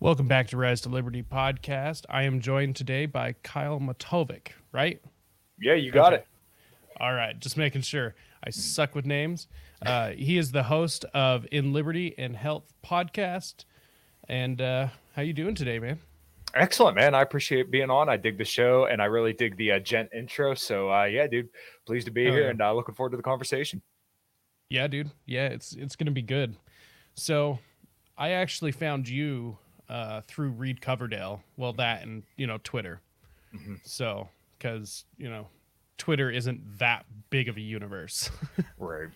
Welcome back to Rise to Liberty podcast. I am joined today by Kyle Matovic, right? Yeah, you got Okay. it. All right, just making sure. I suck with names. Uh, he is the host of In Liberty and Health podcast. And uh, how you doing today, man? Excellent, man. I appreciate being on. I dig the show, and I really dig the uh, gent intro. So, uh, yeah, dude, pleased to be Hell here, yeah. and uh, looking forward to the conversation. Yeah, dude. Yeah, it's it's gonna be good. So, I actually found you uh, through Reed Coverdale. Well, that and you know Twitter. Mhm. So, because you know Twitter isn't that big of a universe. Right.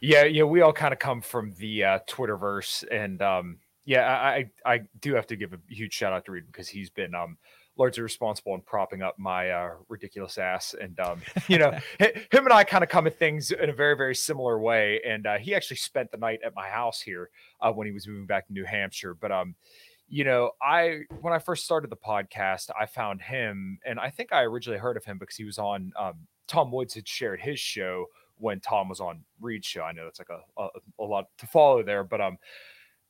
Yeah, yeah. We all kind of come from the uh, Twitterverse, and um, yeah, I, I I do have to give a huge shout out to Reed because he's been um largely responsible in propping up my uh, ridiculous ass, and um, you know, him and I kind of come at things in a very very similar way. And uh, he actually spent the night at my house here uh, when he was moving back to New Hampshire, but um. You know, I when I first started the podcast, I found him, and I think I originally heard of him because he was on um, Tom Woods had shared his show when Tom was on Reed's show. I know that's like a, a a lot to follow there, but um,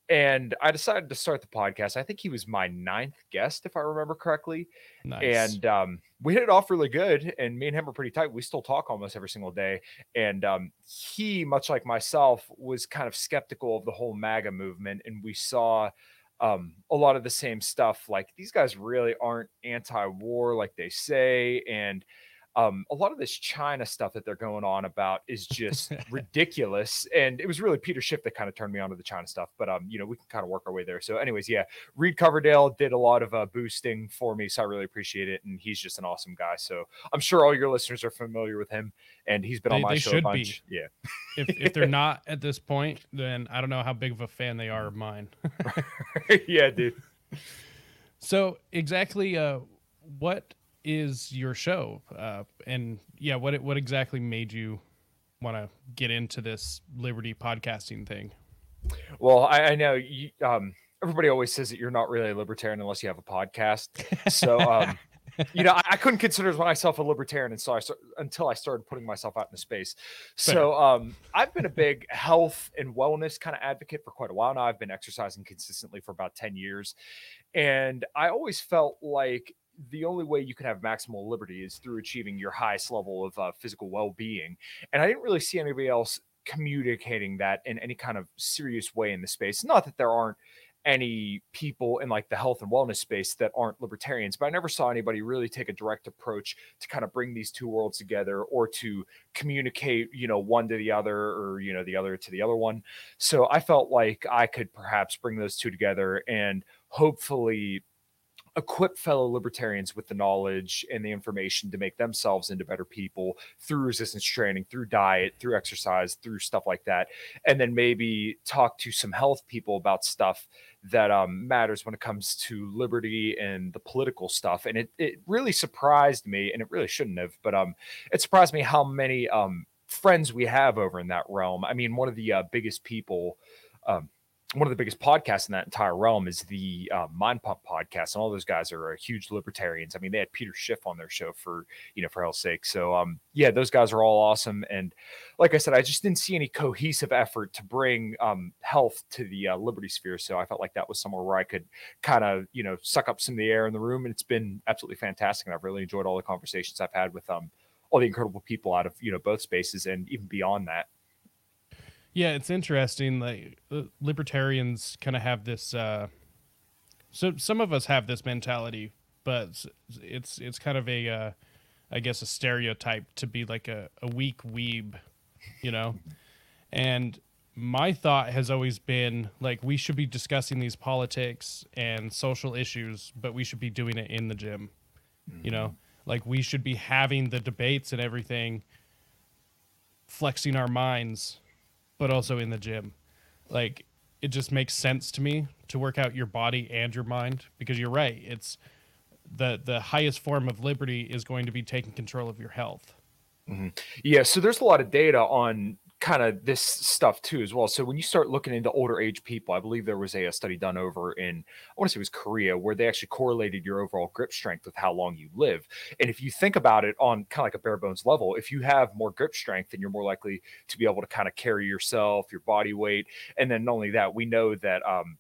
and I decided to start the podcast. I think he was my ninth guest, if I remember correctly, nice. and um, we hit it off really good. And me and him are pretty tight. We still talk almost every single day. And um, he, much like myself, was kind of skeptical of the whole MAGA movement, and we saw um, a lot of the same stuff. Like these guys really aren't anti-war like they say, and um, a lot of this China stuff that they're going on about is just ridiculous. And it was really Peter Schiff that kind of turned me on to the China stuff. But um, you know, we can kind of work our way there. So, anyways, yeah, Reed Coverdale did a lot of uh, boosting for me, so I really appreciate it. And he's just an awesome guy. So I'm sure all your listeners are familiar with him, and he's been on They- my they show should a be. Yeah, if if they're not at this point, then I don't know how big of a fan they are of mine. yeah, dude. so exactly, uh, what is your show? Uh, and yeah, what what exactly made you want to get into this Liberty podcasting thing? Well, I, I know you, um, everybody always says that you're not really a libertarian unless you have a podcast. So, um, you know, I, I couldn't consider myself a libertarian until I, start, until I started putting myself out into space. So, um, I've been a big health and wellness kind of advocate for quite a while now. I've been exercising consistently for about 10 years. And I always felt like the only way you can have maximal liberty is through achieving your highest level of uh, physical well being. And I didn't really see anybody else communicating that in any kind of serious way in the space. Not that there aren't any people in like the health and wellness space that aren't libertarians, but I never saw anybody really take a direct approach to kind of bring these two worlds together or to communicate, you know, one to the other or, you know, the other to the other one. So I felt like I could perhaps bring those two together and hopefully equip fellow libertarians with the knowledge and the information to make themselves into better people through resistance training, through diet, through exercise, through stuff like that. And then maybe talk to some health people about stuff that um, matters when it comes to liberty and the political stuff. And it, it really surprised me, and it really shouldn't have, but um, it surprised me how many um, friends we have over in that realm. I mean, one of the uh, biggest people. Um, one of the biggest podcasts in that entire realm is the uh, Mind Pump podcast, and all those guys are uh, huge libertarians. I mean, they had Peter Schiff on their show for you know for hell's sake. So um, yeah, those guys are all awesome. And like I said, I just didn't see any cohesive effort to bring um, health to the uh, liberty sphere. So I felt like that was somewhere where I could kind of you know suck up some of the air in the room, and it's been absolutely fantastic. And I've really enjoyed all the conversations I've had with um all the incredible people out of you know both spaces and even beyond that. Yeah, it's interesting. Like uh, libertarians kind of have this. Uh, so some of us have this mentality, but it's it's kind of a, uh, I guess, a stereotype to be like a, a weak weeb, you know. And my thought has always been like we should be discussing these politics and social issues, but we should be doing it in the gym. You know, like we should be having the debates and everything, flexing our minds but also in the gym. Like it just makes sense to me to work out your body and your mind because you're right. It's the the highest form of liberty is going to be taking control of your health. Mm-hmm. Yeah, so there's a lot of data on kind of this stuff too as well. So when you start looking into older age people, I believe there was a, a study done over in I want to say it was Korea where they actually correlated your overall grip strength with how long you live. And if you think about it on kind of like a bare bones level, if you have more grip strength, then you're more likely to be able to kind of carry yourself, your body weight, and then not only that, we know that um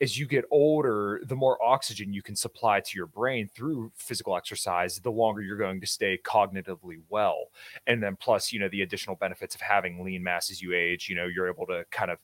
as you get older, the more oxygen you can supply to your brain through physical exercise, the longer you're going to stay cognitively well. And then plus, you know, the additional benefits of having lean mass as you age, you know, you're able to kind of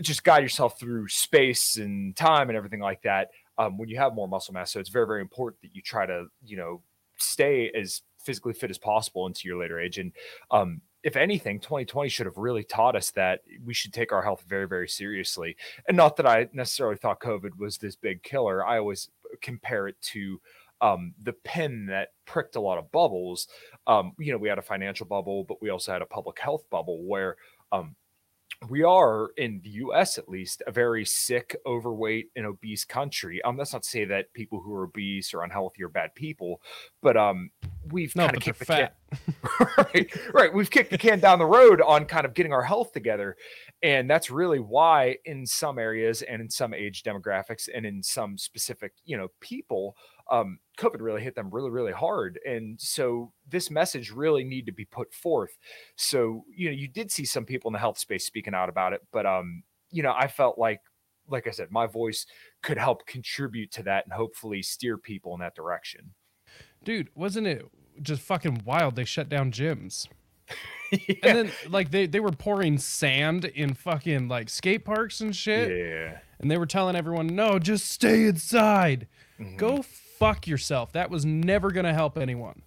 just guide yourself through space and time and everything like that um, when you have more muscle mass. So it's very, very important that you try to, you know, stay as physically fit as possible into your later age. And um, if anything, 2020 should have really taught us that we should take our health very, very seriously. And not that I necessarily thought COVID was this big killer. I always compare it to um, the pin that pricked a lot of bubbles. Um, you know, we had a financial bubble, but we also had a public health bubble where um, we are in the US at least a very sick, overweight, and obese country. Um, that's not to say that people who are obese or unhealthy are bad people, but um, we've No, kind of kicked the fat. can. right, right. We've kicked the can down the road on kind of getting our health together, and that's really why in some areas and in some age demographics and in some specific, you know, people, um, COVID really hit them really, really hard. And so this message really need to be put forth. So, you know, you did see some people in the health space speaking out about it, but um, you know, I felt like like I said, my voice could help contribute to that and hopefully steer people in that direction. Dude, wasn't it just fucking wild? They shut down gyms. yeah. And then like they, they were pouring sand in fucking like skate parks and shit. yeah. And they were telling everyone, no, just stay inside. Mhm. Go fuck yourself. That was never gonna help anyone.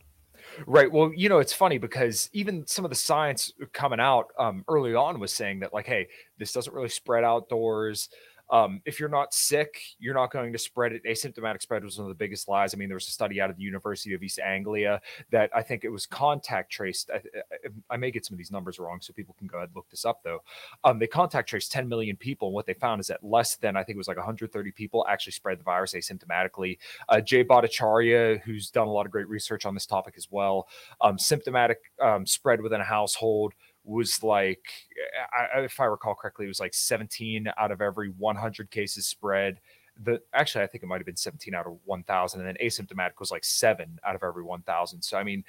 Right. Well, you know, it's funny because even some of the science coming out um, early on was saying that, like, hey, this doesn't really spread outdoors. Um, if you're not sick, you're not going to spread it. Asymptomatic spread was one of the biggest lies. I mean, there was a study out of the University of East Anglia that I think it was contact traced. I, I, I may get some of these numbers wrong, so people can go ahead and look this up though. Um, they contact traced 10 million people, and what they found is that less than I think it was like 130 people actually spread the virus asymptomatically. Uh, Jay Bhattacharya, who's done a lot of great research on this topic as well, um, symptomatic um, spread within a household was like, I, if I recall correctly, it was like 17 out of every 100 cases spread. The actually, I think it might have been 17 out of 1,000, and then asymptomatic was like seven out of every 1,000. So I mean,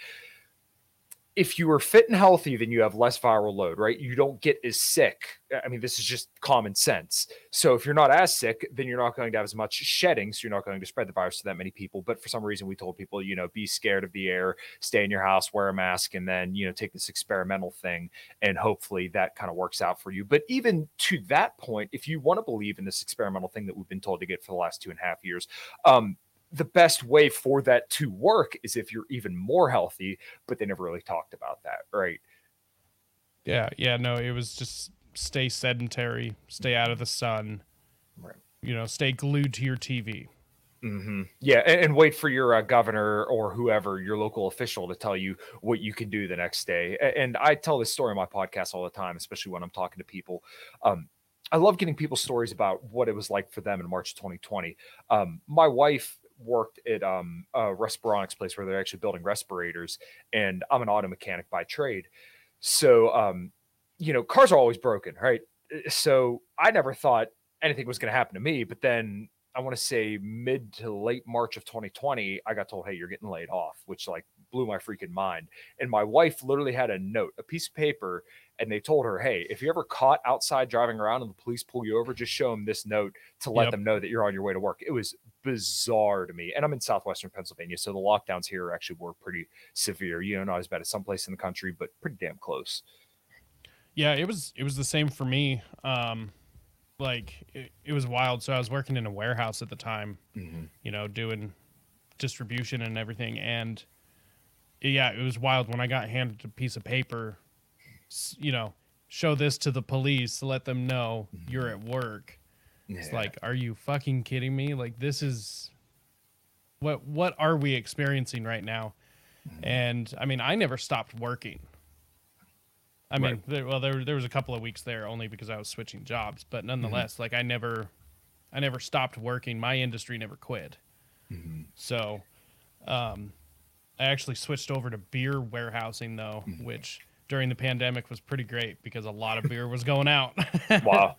if you are fit and healthy, then you have less viral load, right? You don't get as sick. I mean, this is just common sense. So if you're not as sick, then you're not going to have as much shedding. So you're not going to spread the virus to that many people. But for some reason, we told people, you know, be scared of the air, stay in your house, wear a mask, and then, you know, take this experimental thing. And hopefully that kind of works out for you. But even to that point, if you want to believe in this experimental thing that we've been told to get for the last two and a half years, um, the best way for that to work is if you're even more healthy, but they never really talked about that, right? Yeah, yeah, no, it was just stay sedentary, stay out of the sun, Right. you know, stay glued to your TV. hmm Yeah, and, and wait for your uh, governor or whoever, your local official, to tell you what you can do the next day. And I tell this story on my podcast all the time, especially when I'm talking to people. Um, I love getting people's stories about what it was like for them in March 2020. Um, my wife worked at um, a Respironics place where they're actually building respirators, and I'm an auto mechanic by trade. So, um, you know, cars are always broken, right? Uh, So I never thought anything was going to happen to me, but then I want to say mid to late March of 2020, I got told, "Hey, you're getting laid off," which like blew my freaking mind. And my wife literally had a note, a piece of paper, and they told her, "Hey, if you're ever caught outside driving around and the police pull you over, just show them this note to let Yep. them know that you're on your way to work." It was bizarre to me, and I'm in southwestern Pennsylvania, so the lockdowns here actually were pretty severe. You know, not as bad as some place in the country, but pretty damn close. Yeah, it was it was the same for me. Um like it, it was wild. So I was working in a warehouse at the time, you know, doing distribution and everything and yeah, it was wild when I got handed a piece of paper, you know, show this to the police to let them know you're at work. It's like, are you fucking kidding me? Like this is what what are we experiencing right now? Mm-hmm. And I mean, I never stopped working. I mean, Right. there, well, there there was a couple of weeks there only because I was switching jobs, but mm-hmm. nonetheless, like I never, I never stopped working. My industry never quit. Mm-hmm. So, um, I actually switched over to beer warehousing though, which during the pandemic was pretty great because a lot of beer was going out. wow.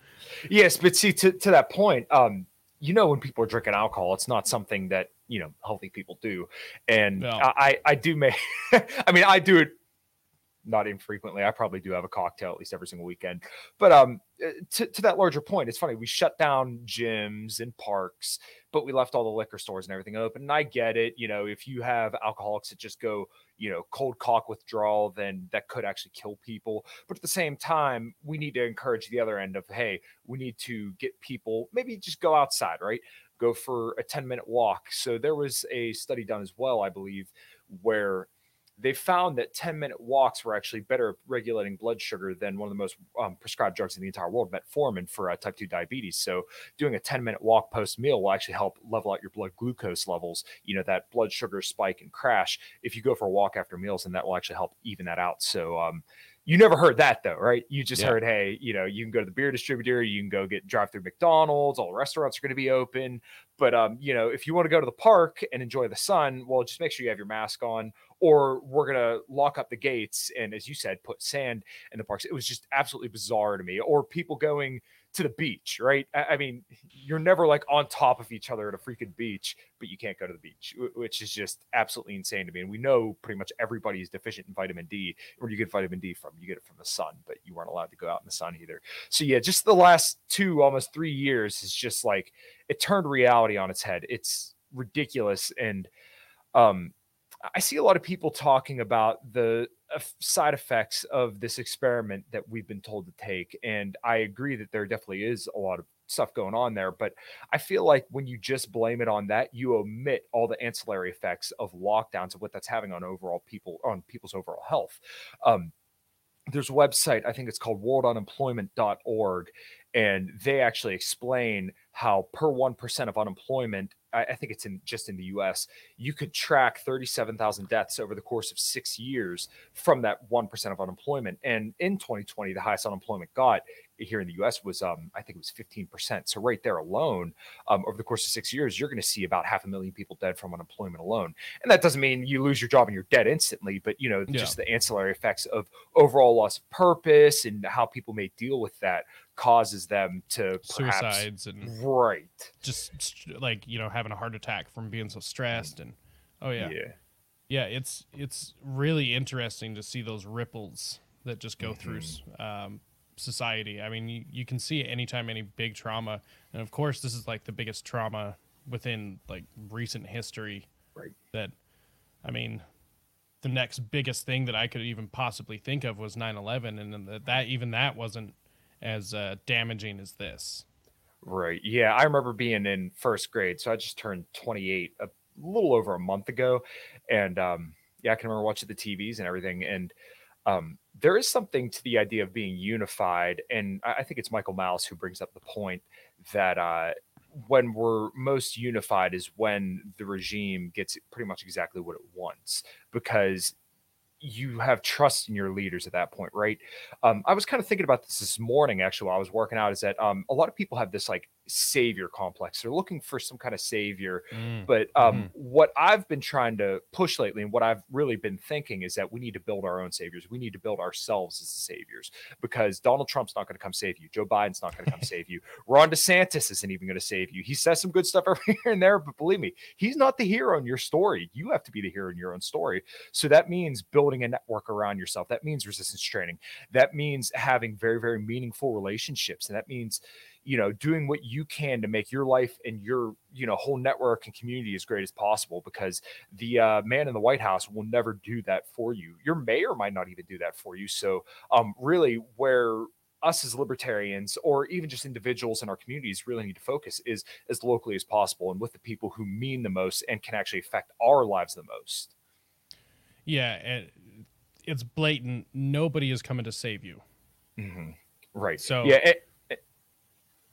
Yes, but see to, to that point, um, you know, when people are drinking alcohol, it's not something that you know healthy people do, and No. I I- do make. I mean, I do it not infrequently. I probably do have a cocktail at least every single weekend. But um, uh, to, to that larger point, it's funny. We shut down gyms and parks, but we left all the liquor stores and everything open. And I get it. You know, if you have alcoholics that just go, you know, cold cock withdrawal, then that could actually kill people. But at the same time, we need to encourage the other end of, hey, we need to get people maybe just go outside, right? Go for a 10 minute walk. So there was a study done as well, I believe, where they found that 10 minute walks were actually better at regulating blood sugar than one of the most um, prescribed drugs in the entire world, metformin, for uh, type 2 diabetes. So, doing a 10 minute walk post meal will actually help level out your blood glucose levels, you know, that blood sugar spike and crash. If you go for a walk after meals, and that will actually help even that out. So, um, you never heard that though, right? You just yeah. heard, hey, you know, you can go to the beer distributor, you can go get drive through McDonald's, all the restaurants are going to be open. But um, you know, if you want to go to the park and enjoy the sun, well, just make sure you have your mask on, or we're gonna lock up the gates and, as you said, put sand in the parks. It was just absolutely bizarre to me. Or people going to the beach, right? I, I, mean, you're never like on top of each other at a freaking beach, but you can't go to the beach, which is just absolutely insane to me. And we know pretty much everybody is deficient in vitamin D. Where you get vitamin D from? You get it from the sun, but you weren't allowed to go out in the sun either. So yeah, just the last two, almost three years is just like it turned reality on its head. It's ridiculous, and um, I see a lot of people talking about the side effects of this experiment that we've been told to take. And I agree that there definitely is a lot of stuff going on there. But I feel like when you just blame it on that, you omit all the ancillary effects of lockdowns and what that's having on overall people on people's overall health. Um, there's a website, I think it's called worldunemployment.org, and they actually explain how per 1% of unemployment I, I think it's in just in the US, you could track 37,000 deaths over the course of six years from that 1% of unemployment. And in 2020, the highest unemployment got here in the US was, um, I think it was 15%. So right there alone, um, over the course of six years, you're going to see about half a million people dead from unemployment alone. And that doesn't mean you lose your job and you're dead instantly, but you know, yeah. just the ancillary effects of overall loss of purpose and how people may deal with that causes them to perhaps, suicides and right. just like you know having a heart attack from being so stressed and oh yeah. Yeah. Yeah it's it's really interesting to see those ripples that just go mm-hmm. through um, society. I mean you, you can see it anytime any big trauma and of course this is like the biggest trauma within like recent history right. that i mean the next biggest thing that i could even possibly think of was 9-11 and that, that even that wasn't as uh, damaging as this. Right. Yeah. I remember being in first grade. So I just turned 28 a little over a month ago. And um, yeah, I can remember watching the TVs and everything. And um, there is something to the idea of being unified. And I, think it's Michael Malice who brings up the point that uh, when we're most unified is when the regime gets pretty much exactly what it wants because you have trust in your leaders at that point, right? Um, I was kind of thinking about this this morning, actually, while I was working out, is that um, a lot of people have this like savior complex. They're looking for some kind of savior. Mm. But um, mm-hmm. what I've been trying to push lately, and what I've really been thinking, is that we need to build our own saviors. We need to build ourselves as the saviors because Donald Trump's not going to come save you. Joe Biden's not going to come save you. Ron DeSantis isn't even going to save you. He says some good stuff every here and there, but believe me, he's not the hero in your story. You have to be the hero in your own story. So that means building a network around yourself. That means resistance training. That means having very, very meaningful relationships. And that means, you know doing what you can to make your life and your you know whole network and community as great as possible because the uh, man in the white house will never do that for you. Your mayor might not even do that for you. So um really where us as libertarians or even just individuals in our communities really need to focus is as locally as possible and with the people who mean the most and can actually affect our lives the most. Yeah and it's blatant. Nobody is coming to save you. Mm-hmm. right. So yeah it,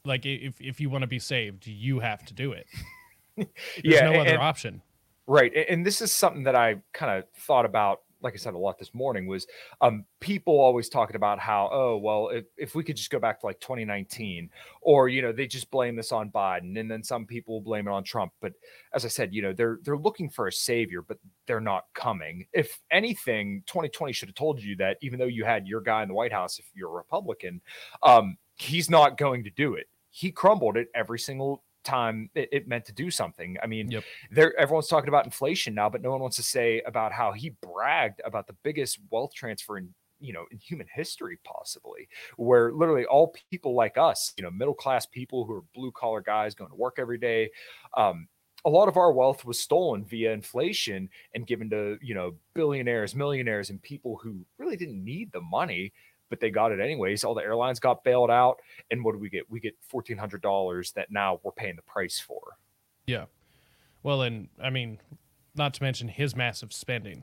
like if if you want to be saved, you have to do it. There's yeah, no and, other option. Right, and this is something that I kind of thought about. Like I said a lot this morning was um, people always talking about how oh well if, if we could just go back to like 2019 or you know they just blame this on Biden and then some people blame it on Trump but as I said you know they're they're looking for a savior but they're not coming if anything 2020 should have told you that even though you had your guy in the White House if you're a Republican um, he's not going to do it he crumbled it every single time it, it, meant to do something. I mean, yep. there everyone's talking about inflation now, but no one wants to say about how he bragged about the biggest wealth transfer in you know in human history possibly where literally all people like us you know middle class people who are blue collar guys going to work every day um, a lot of our wealth was stolen via inflation and given to you know billionaires millionaires and people who really didn't need the money but they got it anyways. All the airlines got bailed out and what do we get? We get $1400 that now we're paying the price for. Yeah. Well and i mean not to mention his massive spending.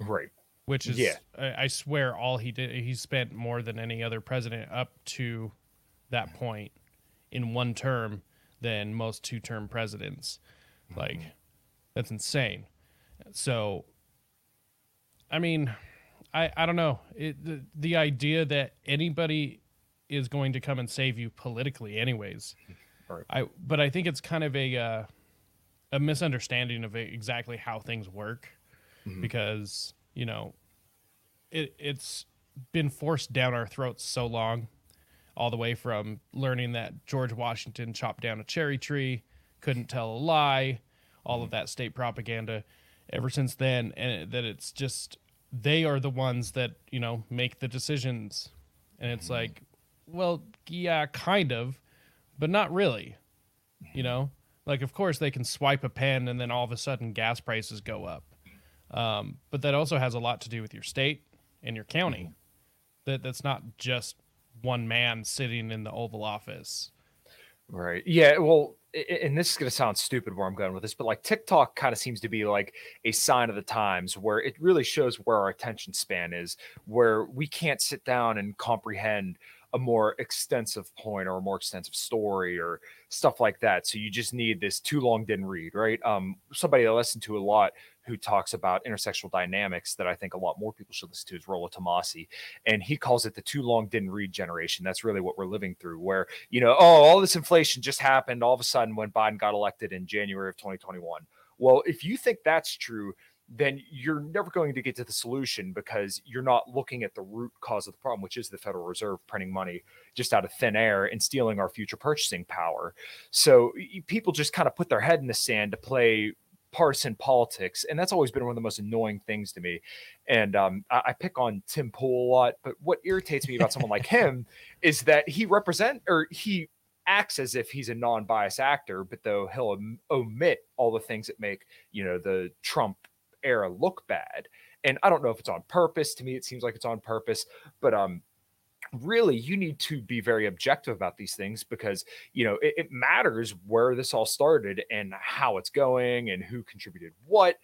Right. Which is Yeah. I, I swear all he did he spent more than any other president up to that point in one term than most two term presidents. Like mm-hmm. that's insane. So i mean i i don't know. It, the, the idea that anybody is going to come and save you politically anyways Right. i but i think it's kind of a uh, a misunderstanding of exactly how things work because you know it it's been forced down our throats so long all the way from learning that George Washington chopped down a cherry tree, couldn't tell a lie, all of that state propaganda ever since then and that it's just they are the ones that, you know, make the decisions. And it's like, well, yeah, kind of, but not really. You know? Like of course they can swipe a pen and then all of a sudden gas prices go up. Um, but that also has a lot to do with your state and your county. That that's not just one man sitting in the Oval Office. Right. Yeah. Well, and this is going to sound stupid where I'm going with this, but like TikTok kind of seems to be like a sign of the times where it really shows where our attention span is, where we can't sit down and comprehend a more extensive point or a more extensive story or stuff like that. So you just need this too long didn't read, right? Um, somebody I listen to a lot who talks about intersectional dynamics that I think a lot more people should listen to is Rollo Tomasi. And he calls it the too long didn't read generation. That's really what we're living through, where, you know, oh, all this inflation just happened all of a sudden when Biden got elected in January of 2021. Well, if you think that's true, then you're never going to get to the solution because you're not looking at the root cause of the problem, which is the Federal Reserve printing money just out of thin air and stealing our future purchasing power. So people just kind of put their head in the sand to play partisan politics, and that's always been one of the most annoying things to me. And um, I, I pick on Tim Pool a lot, but what irritates me about someone like him is that he represent or he acts as if he's a non-biased actor, but though he'll om- omit all the things that make you know the Trump era look bad. And I don't know if it's on purpose. To me, it seems like it's on purpose, but um, really you need to be very objective about these things because you know it, it matters where this all started and how it's going and who contributed what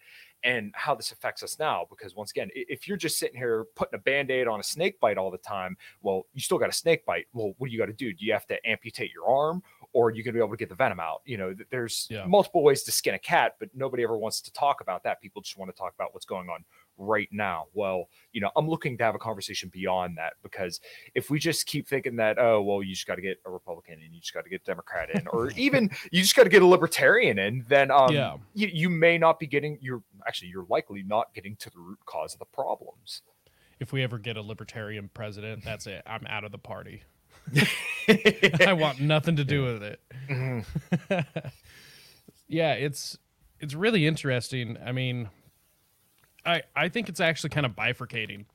and how this affects us now. Because once again if you're just sitting here putting a band-aid on a snake bite all the time well you still got a snake bite. Well what do you got to do? Do you have to amputate your arm or you're going to be able to get the venom out? You know there's Yeah. multiple ways to skin a cat but nobody ever wants to talk about that. People just want to talk about what's going on right now well you know i'm looking to have a conversation beyond that because if we just keep thinking that oh well you just got to get a republican and you just got to get a democrat in or even you just got to get a libertarian in then um Yeah. you, you may not be getting you're actually you're likely not getting to the root cause of the problems If we ever get a libertarian president, that's it. I'm out of the party. I want nothing to do with it. Mhm. yeah, it's it's really interesting. I mean, I I think it's actually kind of bifurcating.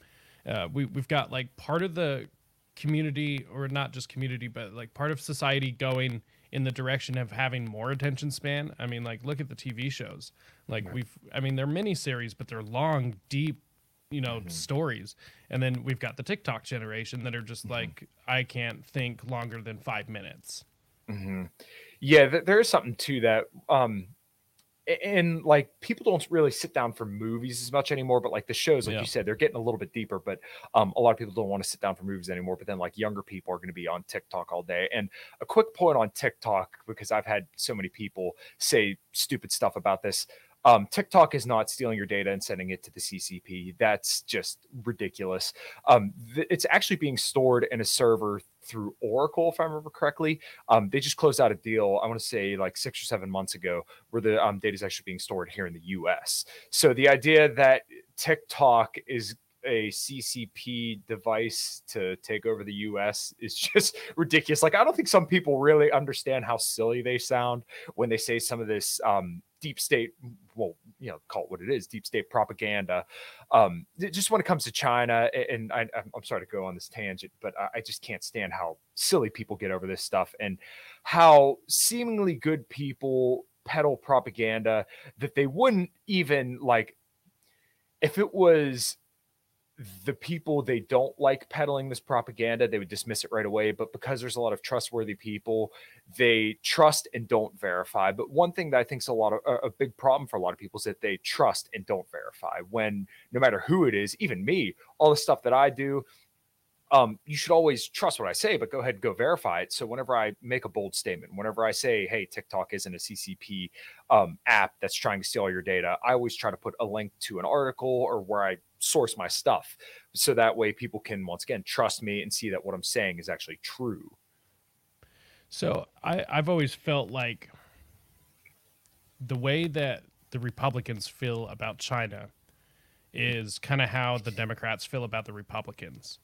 Uh, we we've got like part of the community, or not just community, but like part of society going in the direction of having more attention span. I mean, like look at the TV shows. Like we've, I mean, they're mini series, but they're long, deep, you know, stories. And then we've got the TikTok generation that are just like, I can't think longer than five minutes. Mhm. Yeah, th- there is something to that. Um, and like people don't really sit down for movies as much anymore, but like the shows, like Yeah. you said, they're getting a little bit deeper. But um, a lot of people don't want to sit down for movies anymore. But then like younger people are going to be on TikTok all day. And a quick point on TikTok because I've had so many people say stupid stuff about this. Um, TikTok is not stealing your data and sending it to the CCP. That's just ridiculous. Um, th- it's actually being stored in a server through Oracle, if I remember correctly. Um, they just closed out a deal, I want to say like six or seven months ago, where the um, data is actually being stored here in the US. So the idea that TikTok is a CCP device to take over the US is just ridiculous. Like, I don't think some people really understand how silly they sound when they say some of this um, deep state, well, you know call it what it is deep state propaganda. Um just when it comes to china and I, i'm sorry to go on this tangent but i just can't stand how silly people get over this stuff and how seemingly good people peddle propaganda that they wouldn't even like if it was the people they don't like peddling this propaganda, they would dismiss it right away. But because there's a lot of trustworthy people, they trust and don't verify. But one thing that I think is a lot of a big problem for a lot of people is that they trust and don't verify. When no matter who it is, even me, all the stuff that I do, um, you should always trust what I say, but go ahead and go verify it. So whenever I make a bold statement, whenever I say, "Hey, TikTok isn't a CCP um, app that's trying to steal your data," I always try to put a link to an article or where I source my stuff, so that way people can once again trust me and see that what I'm saying is actually true. So I, I've always felt like the way that the Republicans feel about China is kind of how the Democrats feel about the Republicans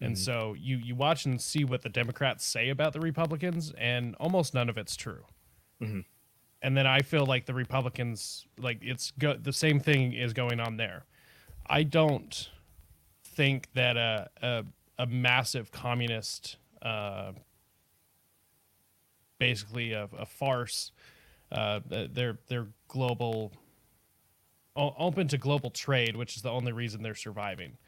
and mm-hmm. so you you watch and see what the Democrats say about the Republicans, and almost none of it's true. Mm-hmm. And then I feel like the Republicans, like it's go- the same thing is going on there. I don't think that a a, a massive communist, uh, basically a, a farce, uh, they're they're global, open to global trade, which is the only reason they're surviving.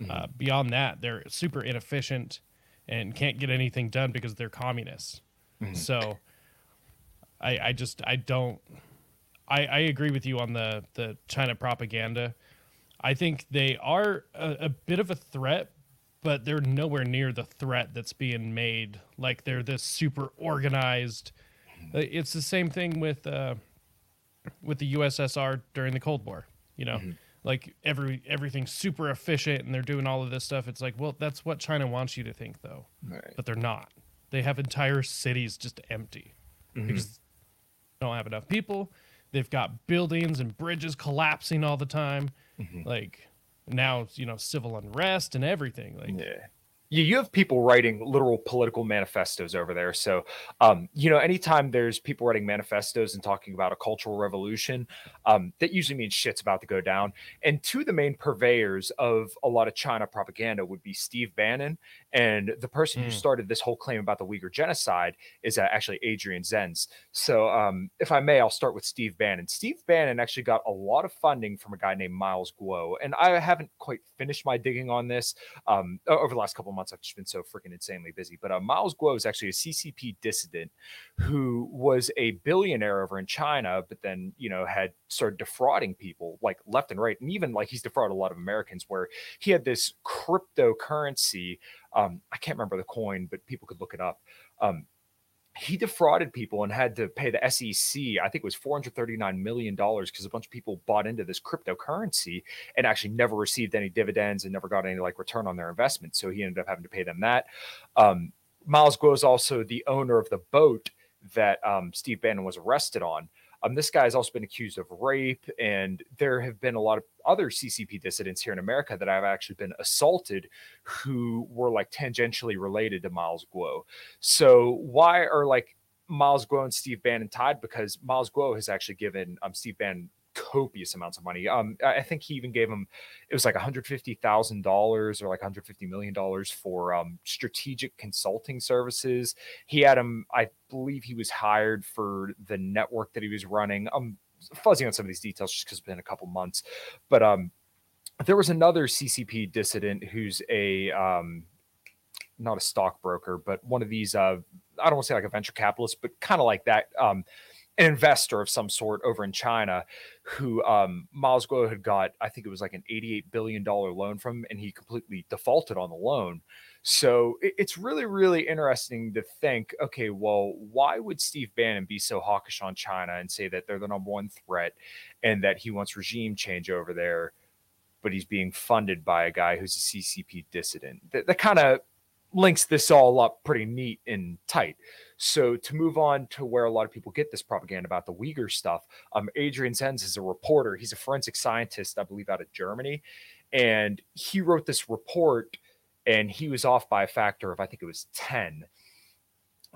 Mm-hmm. Uh, beyond that, they're super inefficient and can't get anything done because they're communists. Mm-hmm. So I, I just I don't I, I agree with you on the the China propaganda. I think they are a, a bit of a threat, but they're nowhere near the threat that's being made. Like they're this super organized. Uh, it's the same thing with uh, with the USSR during the Cold War. You know, mm-hmm like every everything's super efficient and they're doing all of this stuff. It's like, well, that's what China wants you to think, though. Right. But they're not. They have entire cities just empty mm-hmm. because they don't have enough people. They've got buildings and bridges collapsing all the time. Mm-hmm. Like now, you know, civil unrest and everything. Like, yeah you have people writing literal political manifestos over there. So, um, you know, anytime there's people writing manifestos and talking about a cultural revolution, um, that usually means shit's about to go down. And two of the main purveyors of a lot of China propaganda would be Steve Bannon and the person mm. who hmm. started this whole claim about the Uyghur genocide is uh, actually Adrian Zenz. So, um, if I may, I'll start with Steve Bannon. Steve Bannon actually got a lot of funding from a guy named Miles Guo, and I haven't quite finished my digging on this um, over the last couple months. I've just been so freaking insanely busy. But uh, Miles Guo is actually a CCP dissident who was a billionaire over in China, but then you know had started defrauding people like left and right, and even like he's defrauded a lot of Americans, where he had this cryptocurrency um, I can't remember the coin, but people could look it up. Um, he defrauded people and had to pay the SEC, I think it was $439 million because a bunch of people bought into this cryptocurrency and actually never received any dividends and never got any like return on their investment. So he ended up having to pay them that. Um, Miles Guo is also the owner of the boat that um, Steve Bannon was arrested on. Um, this guy has also been accused of rape, and there have been a lot of other CCP dissidents here in America that have actually been assaulted who were like tangentially related to Miles Guo. So why are like Miles Guo and Steve Bannon tied? Because Miles Guo has actually given um, Steve Bannon copious amounts of money. Um, I think he even gave him it was like one hundred fifty thousand dollars or like one hundred fifty million dollars for um, strategic consulting services. He had him, I believe, he was hired for the network that he was running. I'm fuzzy on some of these details just because it's been a couple months, but um, there was another CCP dissident who's a um, not a stockbroker, but one of these uh, I don't want to say like a venture capitalist, but kind of like that. Um, an investor of some sort over in China who um, Miles Guo had got, I think it was like an $88 billion loan from, and he completely defaulted on the loan. So it, it's really, really interesting to think okay, well, why would Steve Bannon be so hawkish on China and say that they're the number one threat and that he wants regime change over there? But he's being funded by a guy who's a CCP dissident. That, that kind of links this all up pretty neat and tight. So to move on to where a lot of people get this propaganda about the Uyghur stuff, um, Adrian Zenz is a reporter. He's a forensic scientist, I believe, out of Germany, and he wrote this report, and he was off by a factor of I think it was ten.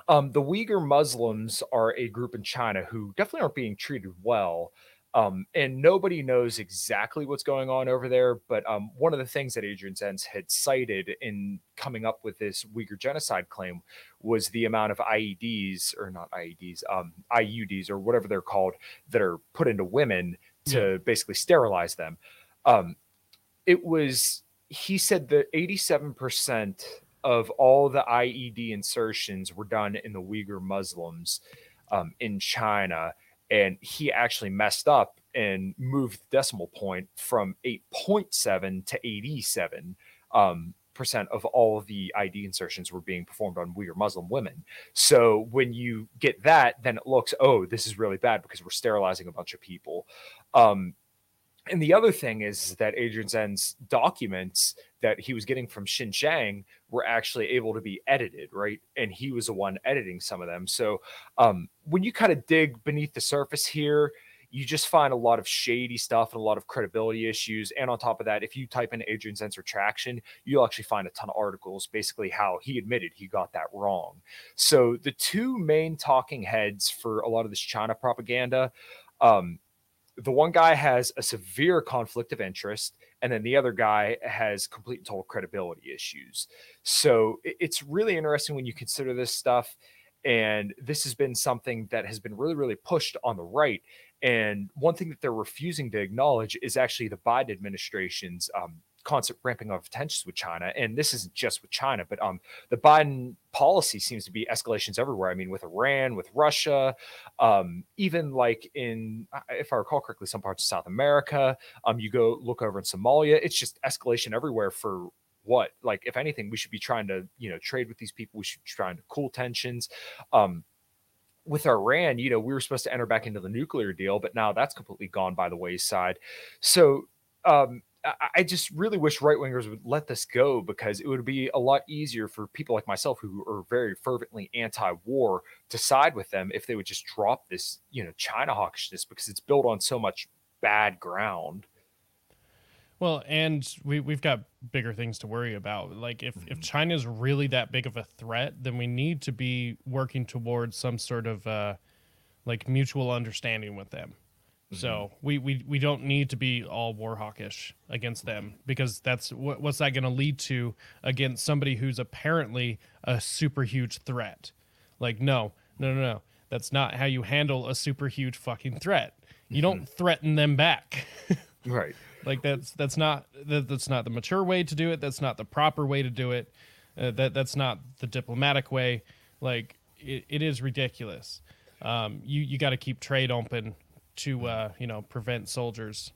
Um, the Uyghur Muslims are a group in China who definitely aren't being treated well. Um, and nobody knows exactly what's going on over there. But um, one of the things that Adrian Zenz had cited in coming up with this Uyghur genocide claim was the amount of IEDs, or not IEDs, um, IUDs, or whatever they're called, that are put into women to yeah. basically sterilize them. Um, it was, he said that 87% of all the IED insertions were done in the Uyghur Muslims um, in China and he actually messed up and moved the decimal point from 8.7 to 87 um, percent of all of the ID insertions were being performed on Uyghur Muslim women. So when you get that, then it looks, oh, this is really bad because we're sterilizing a bunch of people. Um, and the other thing is that Adrian Zenz's documents that he was getting from Xinjiang were actually able to be edited, right? And he was the one editing some of them. So um, when you kind of dig beneath the surface here, you just find a lot of shady stuff and a lot of credibility issues. And on top of that, if you type in Adrian Zenz retraction, you'll actually find a ton of articles basically how he admitted he got that wrong. So the two main talking heads for a lot of this China propaganda um, the one guy has a severe conflict of interest and then the other guy has complete and total credibility issues. So it's really interesting when you consider this stuff and this has been something that has been really really pushed on the right. And one thing that they're refusing to acknowledge is actually the biden administration's um, constant ramping of tensions with China. And this isn't just with China, but um, the Biden policy seems to be escalations everywhere. I mean, with Iran, with Russia, um, even like in, if I recall correctly, some parts of South America. Um, you go look over in Somalia, it's just escalation everywhere for what like if anything we should be trying to you know trade with these people we should be trying to cool tensions um with Iran, you know, we were supposed to enter back into the nuclear deal, but now that's completely gone by the wayside. So, um, I just really wish right wingers would let this go because it would be a lot easier for people like myself who are very fervently anti-war to side with them if they would just drop this, you know, China hawkishness because it's built on so much bad ground. Well, and we we've got bigger things to worry about. Like if mm-hmm. if China is really that big of a threat, then we need to be working towards some sort of uh, like mutual understanding with them. So mm-hmm. we, we we don't need to be all war hawkish against them because that's what, what's that going to lead to against somebody who's apparently a super huge threat. Like no, no, no, no. That's not how you handle a super huge fucking threat. You don't mm-hmm. threaten them back. right. Like that's that's not that, that's not the mature way to do it. That's not the proper way to do it. Uh, that that's not the diplomatic way. Like it, it is ridiculous. Um, you you got to keep trade open to uh, you know prevent soldiers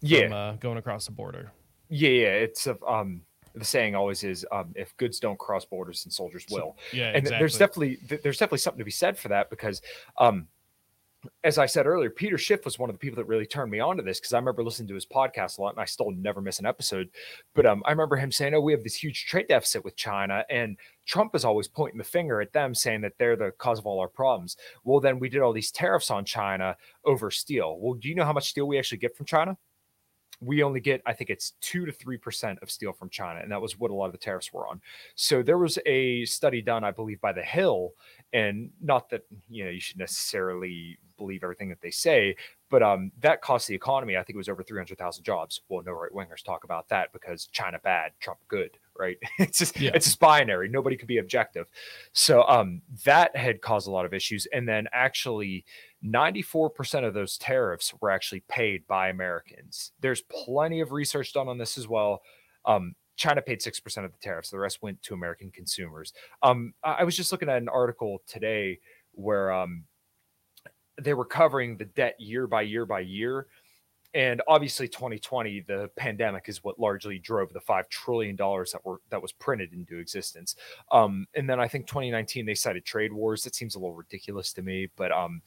yeah. from uh, going across the border. Yeah, yeah. It's a, um, the saying always is um, if goods don't cross borders, then soldiers will. So, yeah, and exactly. there's definitely there's definitely something to be said for that because um, as I said earlier, Peter Schiff was one of the people that really turned me on to this because I remember listening to his podcast a lot and I still never miss an episode. But um, I remember him saying, Oh, we have this huge trade deficit with China. And Trump is always pointing the finger at them, saying that they're the cause of all our problems. Well, then we did all these tariffs on China over steel. Well, do you know how much steel we actually get from China? We only get, I think it's two to three percent of steel from China, and that was what a lot of the tariffs were on. So there was a study done, I believe, by the Hill, and not that you know you should necessarily believe everything that they say, but um, that cost the economy. I think it was over three hundred thousand jobs. Well, no right wingers talk about that because China bad, Trump good, right? it's just yeah. it's just binary. Nobody could be objective. So um, that had caused a lot of issues, and then actually 94% of those tariffs were actually paid by Americans. There's plenty of research done on this as well. Um, China paid 6% of the tariffs, the rest went to American consumers. Um, I was just looking at an article today where um, they were covering the debt year by year by year. And obviously, 2020, the pandemic is what largely drove the five trillion dollars that were that was printed into existence. Um, and then I think 2019 they cited trade wars. That seems a little ridiculous to me, but um,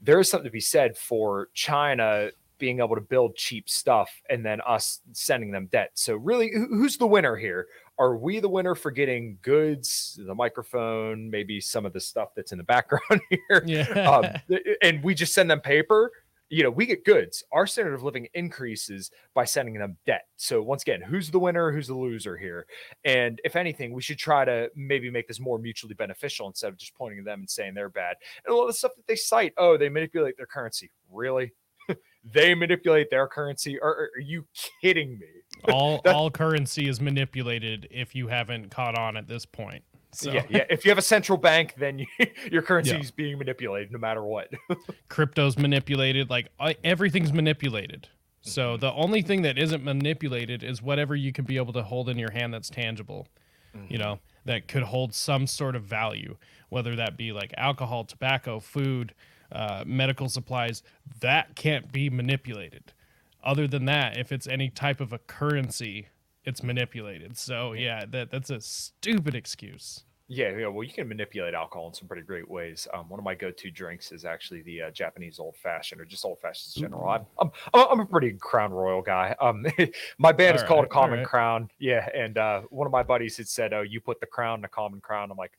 there is something to be said for China being able to build cheap stuff and then us sending them debt. So really, who's the winner here? Are we the winner for getting goods, the microphone, maybe some of the stuff that's in the background here? Yeah. Um, and we just send them paper you know, we get goods. Our standard of living increases by sending them debt. So once again, who's the winner? Who's the loser here? And if anything, we should try to maybe make this more mutually beneficial instead of just pointing to them and saying they're bad. And a lot of the stuff that they cite, oh, they manipulate their currency. Really? they manipulate their currency. Are, are you kidding me? all all currency is manipulated if you haven't caught on at this point. So. Yeah, yeah. If you have a central bank, then you, your currency yeah. is being manipulated no matter what. Crypto's manipulated. Like everything's manipulated. So mm-hmm. the only thing that isn't manipulated is whatever you can be able to hold in your hand that's tangible. Mm-hmm. You know, that could hold some sort of value, whether that be like alcohol, tobacco, food, uh, medical supplies. That can't be manipulated. Other than that, if it's any type of a currency, it's manipulated. So yeah, that that's a stupid excuse. Yeah, yeah. Well, you can manipulate alcohol in some pretty great ways. Um, one of my go-to drinks is actually the uh, Japanese old fashioned, or just old fashioned in general. I'm, I'm, I'm a pretty Crown Royal guy. Um, my band all is called right, a Common right. Crown. Yeah, and uh, one of my buddies had said, "Oh, you put the crown in a common crown." I'm like,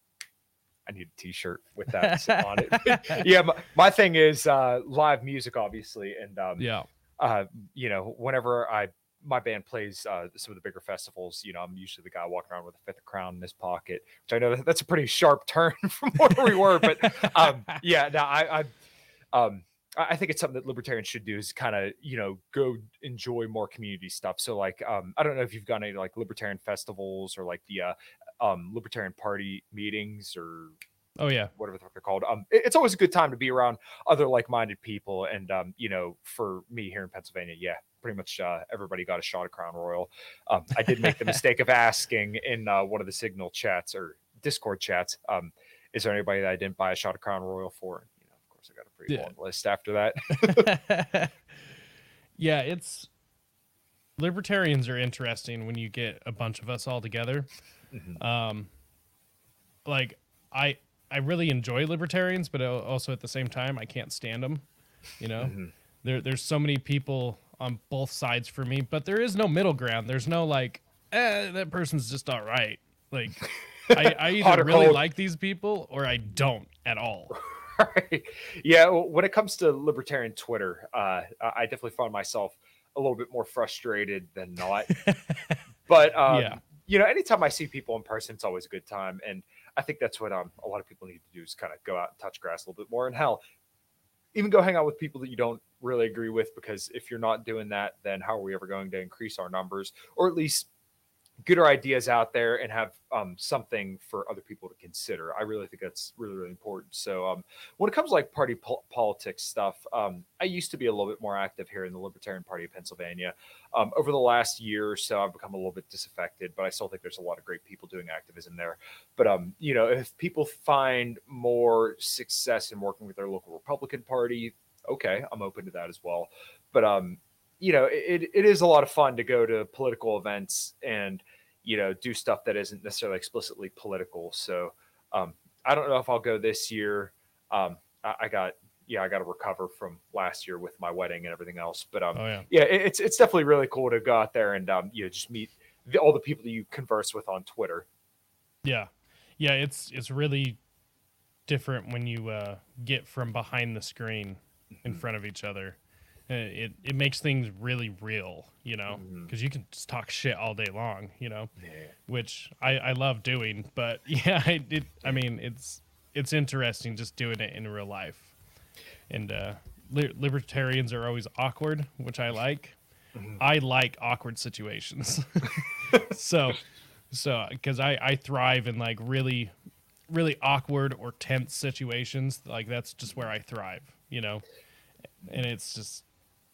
I need a T-shirt with that on it. yeah, my, my, thing is uh, live music, obviously, and um, yeah, uh, you know, whenever I my band plays uh, some of the bigger festivals, you know, I'm usually the guy walking around with a fifth of crown in his pocket, which I know that's a pretty sharp turn from where we were, but um, yeah, now I, I, um, I think it's something that libertarians should do is kind of, you know, go enjoy more community stuff. So like, um, I don't know if you've gone to like libertarian festivals or like the uh, um, libertarian party meetings or Oh yeah, whatever the fuck they're called. Um, it, it's always a good time to be around other like-minded people, and um, you know, for me here in Pennsylvania, yeah, pretty much uh, everybody got a shot of Crown Royal. Um, I did make the mistake of asking in uh, one of the Signal chats or Discord chats, um, is there anybody that I didn't buy a shot of Crown Royal for? you know, of course, I got a pretty yeah. long list after that. yeah, it's libertarians are interesting when you get a bunch of us all together. Mm-hmm. Um, like I I really enjoy libertarians, but also at the same time, I can't stand them. You know, mm-hmm. there there's so many people on both sides for me, but there is no middle ground. There's no like, eh, that person's just all right. Like, I, I either really cold. like these people or I don't at all. right. Yeah. When it comes to libertarian Twitter, uh, I definitely find myself a little bit more frustrated than not. but um, yeah. you know, anytime I see people in person, it's always a good time. And I think that's what um, a lot of people need to do is kind of go out and touch grass a little bit more. And hell, even go hang out with people that you don't really agree with, because if you're not doing that, then how are we ever going to increase our numbers or at least get our ideas out there and have um, something for other people to consider. I really think that's really, really important. So um, when it comes to like party po- politics stuff, um, I used to be a little bit more active here in the Libertarian Party of Pennsylvania. Um, over the last year or so, I've become a little bit disaffected, but I still think there's a lot of great people doing activism there. But um, you know, if people find more success in working with their local Republican Party, okay, I'm open to that as well. But um, you know, it, it is a lot of fun to go to political events and, you know, do stuff that isn't necessarily explicitly political. So um, I don't know if I'll go this year. Um, I, I, got, yeah, I got to recover from last year with my wedding and everything else. But um, oh, yeah, yeah it, it's, it's definitely really cool to go out there and, um, you know, just meet the, all the people that you converse with on Twitter. Yeah. Yeah. It's, it's really different when you uh, get from behind the screen in mm-hmm. front of each other it it makes things really real, you know, because mm-hmm. you can just talk shit all day long, you know, yeah. which I I love doing. But yeah, I it I mean it's it's interesting just doing it in real life, and uh, li- libertarians are always awkward, which I like. Mm-hmm. I like awkward situations, so so because I I thrive in like really really awkward or tense situations. Like that's just where I thrive, you know, and it's just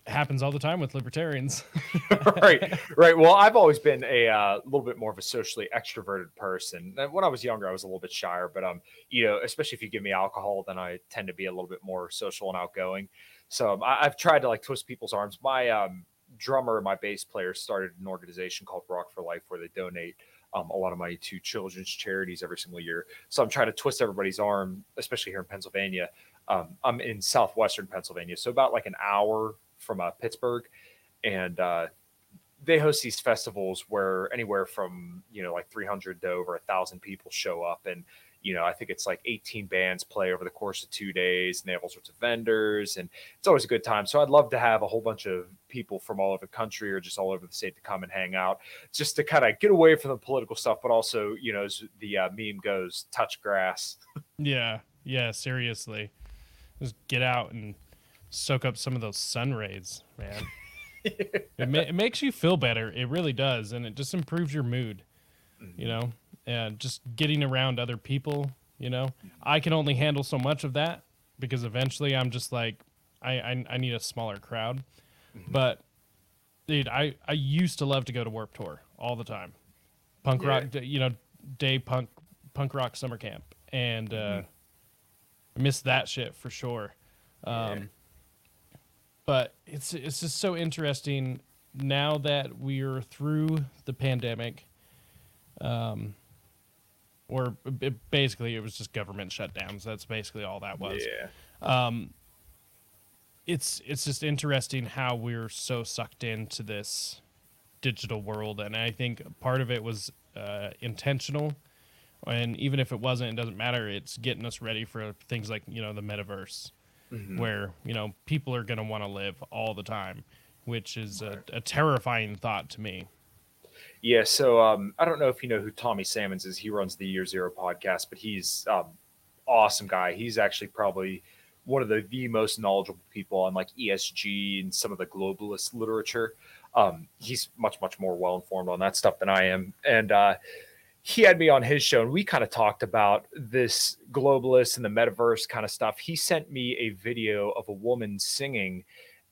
happens all the time with libertarians. right, right. Well, I've always been a uh, little bit more of a socially extroverted person. When I was younger, I was a little bit shyer, but um, you know, especially if you give me alcohol, then I tend to be a little bit more social and outgoing. So um, I, have tried to like twist people's arms. My um, drummer, my bass player, started an organization called Rock for Life, where they donate. Um, a lot of money to children's charities every single year. So I'm trying to twist everybody's arm, especially here in Pennsylvania. Um, I'm in southwestern Pennsylvania, so about like an hour from uh, Pittsburgh, and uh, they host these festivals where anywhere from you know like 300 to over a thousand people show up, and you know I think it's like 18 bands play over the course of two days, and they have all sorts of vendors, and it's always a good time. So I'd love to have a whole bunch of people from all over the country or just all over the state to come and hang out, just to kind of get away from the political stuff, but also you know as the uh, meme goes, touch grass. yeah, yeah, seriously, just get out and soak up some of those sun rays, man. it, ma- it makes you feel better. It really does, and it just improves your mood. Mm-hmm. You know, and just getting around other people. You know, I can only handle so much of that because eventually I'm just like, I I, I need a smaller crowd. Mm-hmm. But dude, I I used to love to go to Warped Tour all the time, punk yeah. rock, you know, day punk punk rock summer camp, and uh, mm-hmm. miss that shit for sure. Um, yeah. But it's it's just so interesting now that we're through the pandemic. Um, or it, basically it was just government shutdowns. That's basically all that was. Yeah. Um, it's it's just interesting how we're so sucked into this digital world, and I think part of it was uh, intentional. And even if it wasn't, it doesn't matter. It's getting us ready for things like you know the metaverse, mm-hmm. where you know people are going to want to live all the time, which is a, a terrifying thought to me. Yeah, so um, I don't know if you know who Tommy Salmons is. He runs the Year Zero podcast, but he's um, awesome guy. He's actually probably one of the, the most knowledgeable people on like ESG and some of the globalist literature. Um, he's much much more well informed on that stuff than I am, and uh, he had me on his show, and we kind of talked about this globalist and the metaverse kind of stuff. He sent me a video of a woman singing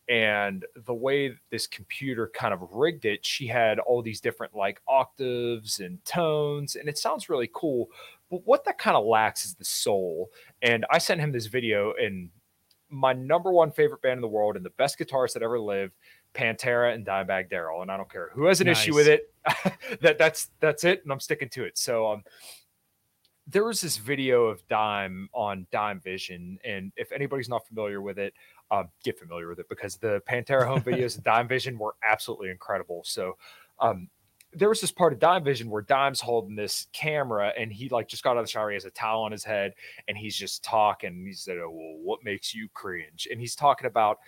and the way this computer kind of rigged it she had all these different like octaves and tones and it sounds really cool but what that kind of lacks is the soul and i sent him this video and my number one favorite band in the world and the best guitarist that ever lived pantera and dimebag darrell and i don't care who has an nice. issue with it that that's that's it and i'm sticking to it so um there was this video of Dime on Dime Vision, and if anybody's not familiar with it, um, get familiar with it because the Pantera home videos and Dime Vision were absolutely incredible. So um, there was this part of Dime Vision where Dime's holding this camera and he like just got out of the shower. He has a towel on his head and he's just talking. He said, oh, well, what makes you cringe? And he's talking about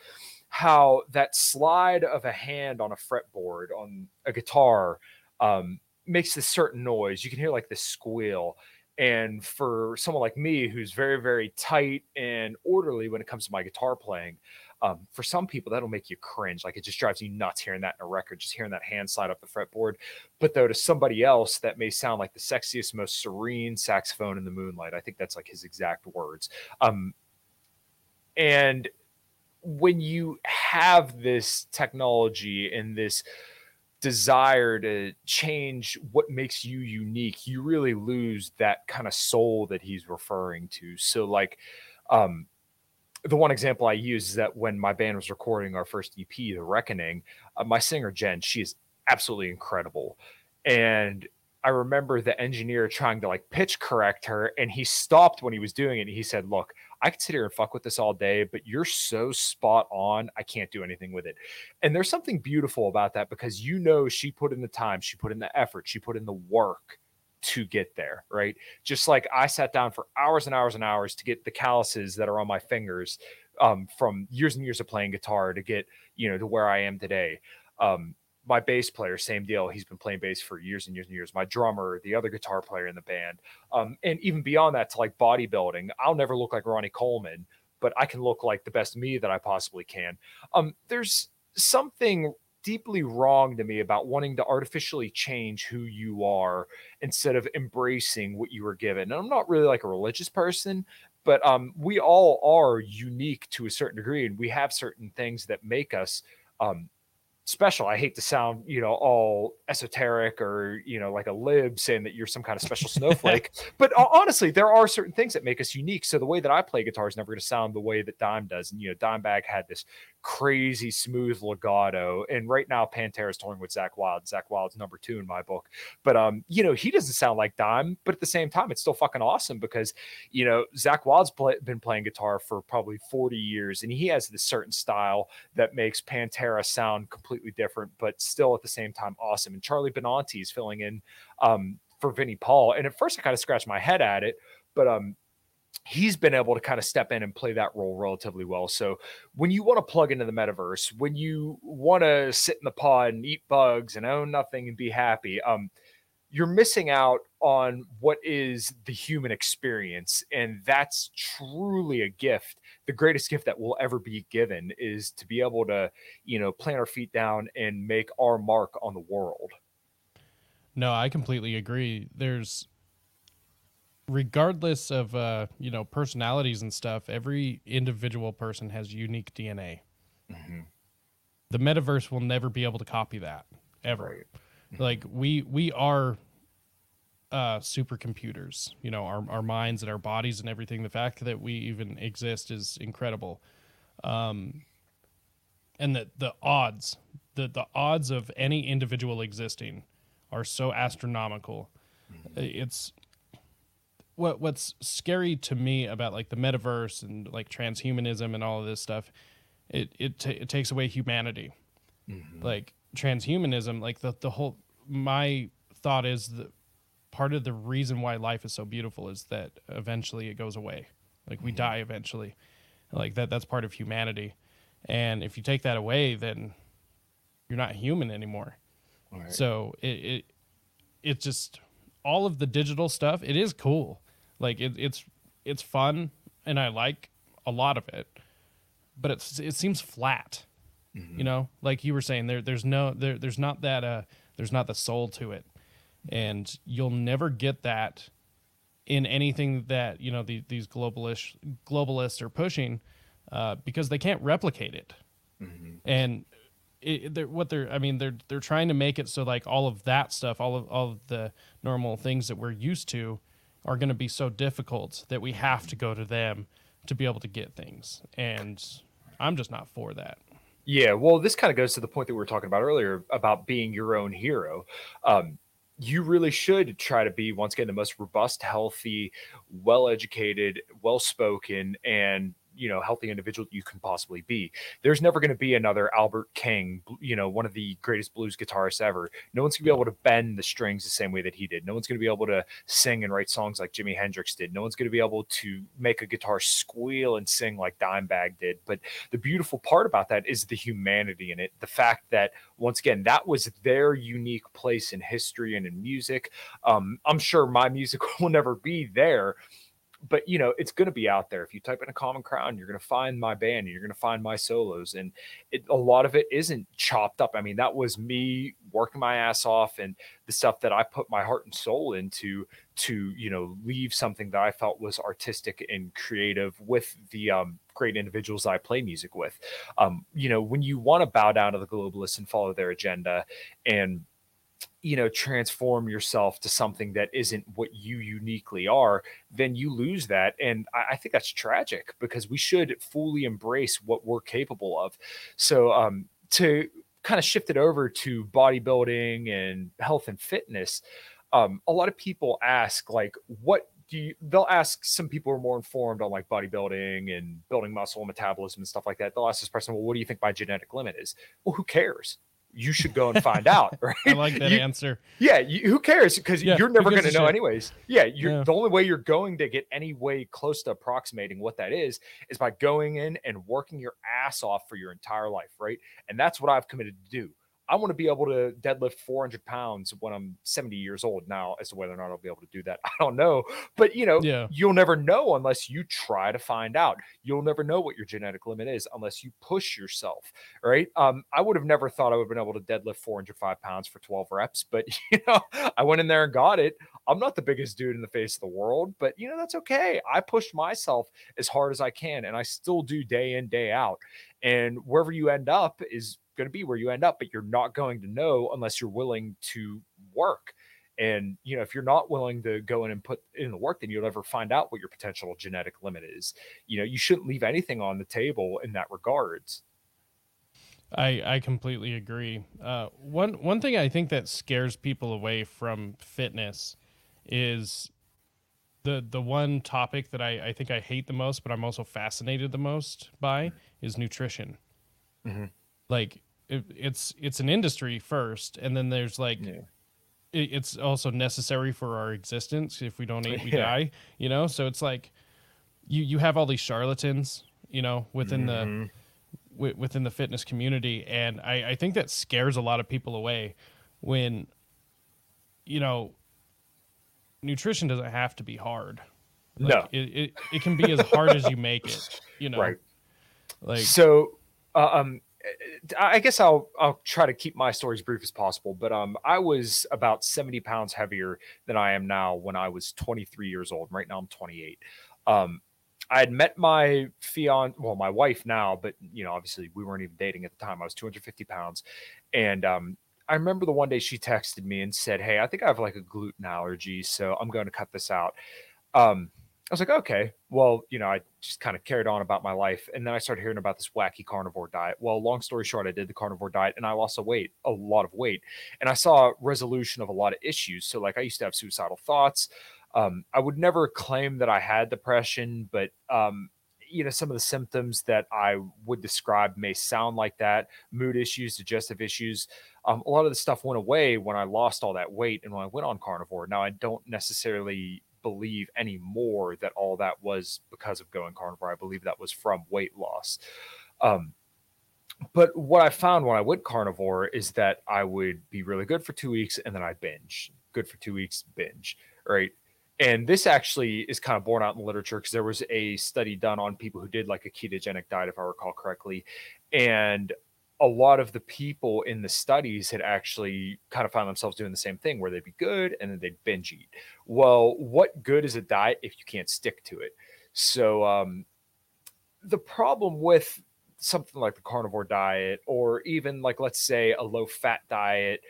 how that slide of a hand on a fretboard on a guitar um, makes this certain noise. You can hear like this squeal. And for someone like me, who's very, very tight and orderly when it comes to my guitar playing, um, for some people that'll make you cringe. Like it just drives you nuts hearing that in a record, just hearing that hand slide up the fretboard. But though to somebody else, that may sound like the sexiest, most serene saxophone in the moonlight. I think that's like his exact words. Um, and when you have this technology and this desire to change what makes you unique, you really lose that kind of soul that he's referring to. So, like, um, the one example I use is that when my band was recording our first EP, The Reckoning, uh, my singer Jen, she is absolutely incredible. And I remember the engineer trying to like pitch correct her, and he stopped when he was doing it. he said, Look, I could sit here and fuck with this all day, but you're so spot on. I can't do anything with it. And there's something beautiful about that because you know she put in the time, she put in the effort, she put in the work to get there, right? Just like I sat down for hours and hours and hours to get the calluses that are on my fingers um, from years and years of playing guitar to get, you know, to where I am today. Um, my bass player, same deal. He's been playing bass for years and years and years. My drummer, the other guitar player in the band, um, and even beyond that to like bodybuilding. I'll never look like Ronnie Coleman, but I can look like the best me that I possibly can. Um, there's something deeply wrong to me about wanting to artificially change who you are instead of embracing what you were given. And I'm not really like a religious person, but um, we all are unique to a certain degree, and we have certain things that make us um, special. I hate to sound, you know, all esoteric or, you know, like a lib saying that you're some kind of special snowflake. but honestly, there are certain things that make us unique. So the way that I play guitar is never going to sound the way that Dime does. And, you know, Dimebag had this crazy smooth legato. And right now, Pantera is touring with Zakk Wylde. Zakk Wylde's number two in my book. But um, you know, he doesn't sound like Dime, but at the same time, it's still fucking awesome because you know Zakk Wylde's play, been playing guitar for probably 40 years, and he has this certain style that makes Pantera sound completely different, but still at the same time awesome. And Charlie Benante is filling in um for Vinnie Paul. And at first I kind of scratched my head at it, but um he's been able to kind of step in and play that role relatively well. So when you want to plug into the metaverse, when you want to sit in the pod and eat bugs and own nothing and be happy, um, you're missing out on what is the human experience and that's truly a gift. The greatest gift that will ever be given is to be able to you know plant our feet down and make our mark on the world. No i completely agree. There's regardless of uh you know personalities and stuff every individual person has unique dna mm-hmm. the metaverse will never be able to copy that ever. Right. Like we we are uh, supercomputers. You know, our our minds and our bodies and everything. The fact that we even exist is incredible. Um, and the the odds, the the odds of any individual existing, are so astronomical. Mm-hmm. It's what what's scary to me about like the metaverse and like transhumanism and all of this stuff. It it t- it takes away humanity. Mm-hmm. Like transhumanism, like the the whole my thought is that part of the reason why life is so beautiful is that eventually it goes away. Like we mm-hmm. die eventually. Like that that's part of humanity. And if you take that away, then you're not human anymore. Right. So it, it it's just all of the digital stuff, it is cool. Like it, it's it's fun and I like a lot of it. But it's it seems flat. Mm-hmm. You know, like you were saying, there there's no there there's not that uh there's not the soul to it. And you'll never get that in anything that you know the, these globalists globalists are pushing uh, because they can't replicate it. Mm-hmm. and it, they're, what they're i mean they're they're trying to make it so like all of that stuff all of all of the normal things that we're used to are going to be so difficult that we have to go to them to be able to get things. And i'm just not for that yeah well this kind of goes to the point that we were talking about earlier about being your own hero. Um, you really should try to be once again the most robust, healthy, well educated, well spoken, and you know healthy individual you can possibly be. There's never going to be another albert king you know one of the greatest blues guitarists ever. No one's going to be able to bend the strings the same way that he did. No one's going to be able to sing and write songs like jimi hendrix did. No one's going to be able to make a guitar squeal and sing like dimebag did. But the beautiful part about that is the humanity in it. The fact that once again that was their unique place in history and in music. Um, i'm sure my music will never be there but you know it's going to be out there. If you type in a common crown you're going to find my band and you're going to find my solos and it, a lot of it isn't chopped up. I mean that was me working my ass off and the stuff that i put my heart and soul into to you know leave something that i felt was artistic and creative with the um, great individuals i play music with. Um, you know when you want to bow down to the globalists and follow their agenda and you know transform yourself to something that isn't what you uniquely are then you lose that and I, I, think that's tragic because we should fully embrace what we're capable of so um to kind of shift it over to bodybuilding and health and fitness um a lot of people ask like what do you, they'll ask some people who are more informed on like bodybuilding and building muscle and metabolism and stuff like that. They'll ask this person, well, what do you think my genetic limit is? Well, who cares? You should go and find out. Right? I like that you, answer. Yeah, you, who cares? Because yeah, you're never going to know shit. anyways. Yeah, you're yeah. the only way you're going to get any way close to approximating what that is is by going in and working your ass off for your entire life, right? And that's what I've committed to do. I want to be able to deadlift 400 pounds when I'm 70 years old. Now, as to whether or not I'll be able to do that, I don't know. But you know, yeah. you'll never know unless you try to find out. You'll never know what your genetic limit is unless you push yourself. Right? Um, I would have never thought I would have been able to deadlift 405 pounds for 12 reps, but you know, I went in there and got it. I'm not the biggest dude in the face of the world, but you know, that's okay. I pushed myself as hard as I can, and I still do day in day out. And wherever you end up is going to be where you end up, but you're not going to know unless you're willing to work. And you know, if you're not willing to go in and put in the work, then you'll never find out what your potential genetic limit is. You know, you shouldn't leave anything on the table in that regards. I I completely agree. Uh, one one thing I think that scares people away from fitness is the the one topic that I, I think I hate the most, but I'm also fascinated the most by is nutrition. Mm-hmm. Like it, it's it's an industry first, and then there's like yeah. it, it's also necessary for our existence. If we don't eat, we yeah. die. You know, so it's like you you have all these charlatans, you know, within mm-hmm. the w- within the fitness community, and I I think that scares a lot of people away when you know, nutrition doesn't have to be hard. Like, no, it, it it can be as hard as you make it. You know, right. Like so, uh, um, I guess I'll I'll try to keep my stories brief as possible. But um, I was about seventy pounds heavier than I am now when I was twenty three years old. Right now I'm twenty eight. Um, I had met my fiance, well, my wife now, but you know, obviously we weren't even dating at the time. I was 250 pounds, and um, I remember the one day she texted me and said, "Hey, I think I have like a gluten allergy, so I'm going to cut this out." Um, was like, okay, well, you know, I just kind of carried on about my life. And then I started hearing about this wacky carnivore diet. Well, long story short, I did the carnivore diet and I lost a weight, a lot of weight. And I saw resolution of a lot of issues. So, like, I used to have suicidal thoughts. Um, I would never claim that I had depression, but, um, you know, some of the symptoms that I would describe may sound like that mood issues, digestive issues. Um, a lot of the stuff went away when I lost all that weight and when I went on carnivore. Now, I don't necessarily believe anymore that all that was because of going carnivore. I believe that was from weight loss. Um, but what I found when I went carnivore is that I would be really good for two weeks and then I'd binge. Good for two weeks, binge. Right. And this actually is kind of borne out in the literature because there was a study done on people who did like a ketogenic diet, if I recall correctly. And a lot of the people in the studies had actually kind of found themselves doing the same thing where they'd be good and then they'd binge eat. Well, what good is a diet if you can't stick to it? So, um, the problem with something like the carnivore diet, or even like, let's say, a low fat diet,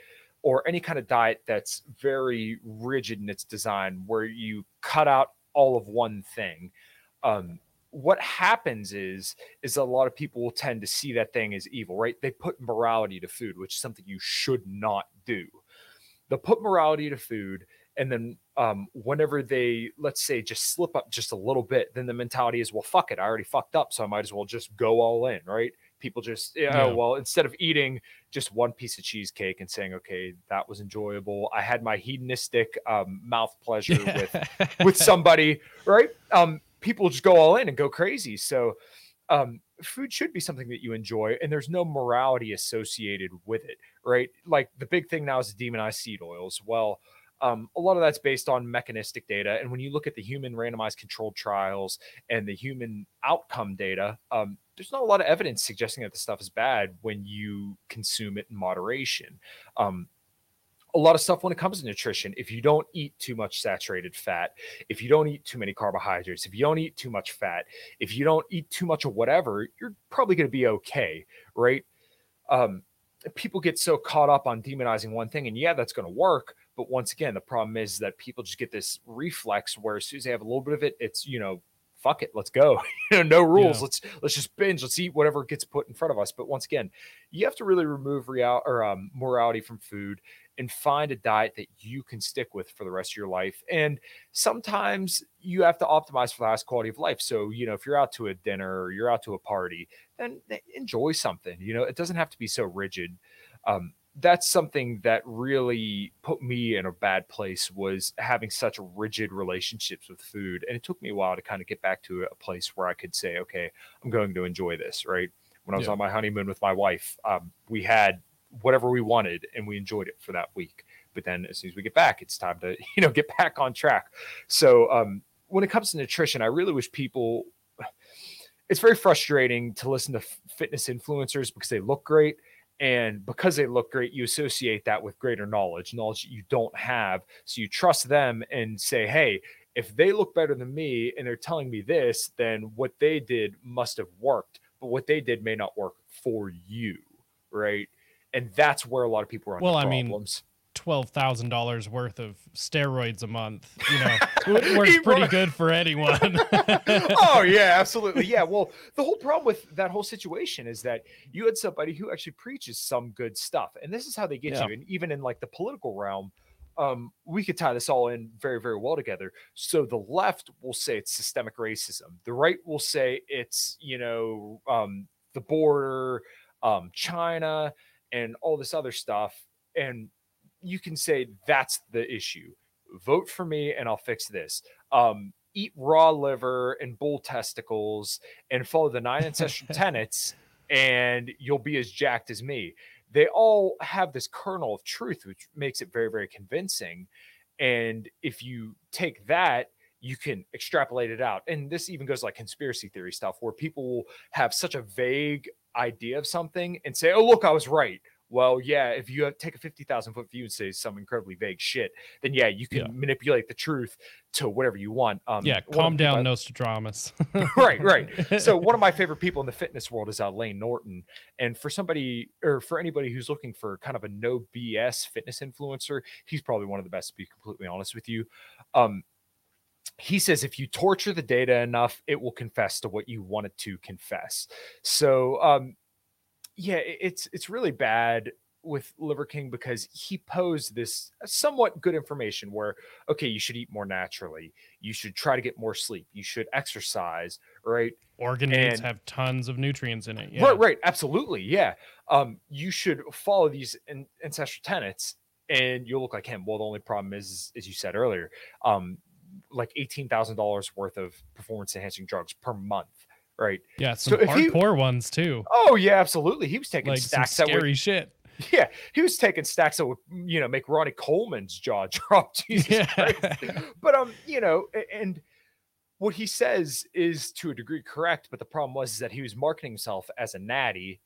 or any kind of diet that's very rigid in its design, where you cut out all of one thing, um, what happens is is a lot of people will tend to see that thing as evil right? They put morality to food which is something you should not do. They'll put morality to food and then um, whenever they let's say just slip up just a little bit then the mentality is well fuck it i already fucked up so i might as well just go all in right? People just you know, yeah. well instead of eating just one piece of cheesecake and saying okay that was enjoyable i had my hedonistic um, mouth pleasure with with somebody right? Um people just go all in and go crazy. So um, food should be something that you enjoy, and there's no morality associated with it, right? Like the big thing now is demonized seed oils. Well, um, a lot of that's based on mechanistic data. And when you look at the human randomized controlled trials and the human outcome data, um, there's not a lot of evidence suggesting that the stuff is bad when you consume it in moderation. Um, a lot of stuff when it comes to nutrition. If you don't eat too much saturated fat, if you don't eat too many carbohydrates, if you don't eat too much fat, if you don't eat too much of whatever, you're probably going to be okay, right? Um, people get so caught up on demonizing one thing, and yeah, that's going to work. But once again, the problem is that people just get this reflex where as soon as they have a little bit of it, it's you know fuck it, let's go. you know, no rules. Yeah. Let's let's just binge. Let's eat whatever gets put in front of us. But once again, you have to really remove real or um, morality from food and find a diet that you can stick with for the rest of your life. And sometimes you have to optimize for the highest quality of life. So, you know, if you're out to a dinner or you're out to a party, then enjoy something. You know, it doesn't have to be so rigid. Um, that's something that really put me in a bad place was having such rigid relationships with food and it took me a while to kind of get back to a place where i could say okay i'm going to enjoy this right when i was yeah. on my honeymoon with my wife um, we had whatever we wanted and we enjoyed it for that week. But then as soon as we get back, it's time to, you know, get back on track. So um, when it comes to nutrition, I really wish people it's very frustrating to listen to fitness influencers because they look great and because they look great you associate that with greater knowledge knowledge that you don't have so you trust them and say hey if they look better than me and they're telling me this then what they did must have worked but what they did may not work for you right and that's where a lot of people are. Well, I mean, twelve thousand dollars worth of steroids a month, you know, works pretty good for anyone. oh yeah, absolutely, yeah. Well, the whole problem with that whole situation is that you had somebody who actually preaches some good stuff, and this is how they get yeah. you. And even in like the political realm, um, we could tie this all in very, very well together. So the left will say it's systemic racism. The right will say it's you know um, the border, um, China and all this other stuff. And you can say that's the issue. Vote for me and I'll fix this. Um, eat raw liver and bull testicles and follow the nine ancestral tenets and you'll be as jacked as me. they all have this kernel of truth, which makes it very, very convincing. And if you take that, you can extrapolate it out. And this even goes like conspiracy theory stuff where people will have such a vague idea of something and say, oh, look, I was right well, yeah, if you take a 50,000 foot view and say some incredibly vague shit, then yeah, you can yeah. manipulate the truth to whatever you want. Um, yeah, calm down, Nostradamus. right, right. So one of my favorite people in the fitness world is uh, Layne Norton. And for somebody or for anybody who's looking for kind of a no BS fitness influencer, he's probably one of the best to be completely honest with you. Um, he says if you torture the data enough, it will confess to what you want it to confess. So um, yeah, it's it's really bad with Liver King because he posed this somewhat good information where okay, you should eat more naturally, you should try to get more sleep, you should exercise, right? Organ meats have tons of nutrients in it. Yeah. Right, right, absolutely, yeah. Um, you should follow these in, ancestral tenets, and you'll look like him. Well, the only problem is, as you said earlier, um, like eighteen thousand dollars worth of performance enhancing drugs per month right? Yeah, some so hardcore he, ones too. Oh yeah, absolutely. He was taking like stacks some scary would, shit. Yeah, he was taking stacks that would you know make Ronnie Coleman's jaw drop. Jesus yeah. Christ. But um, you know, and what he says is to a degree correct, but the problem was is that he was marketing himself as a natty,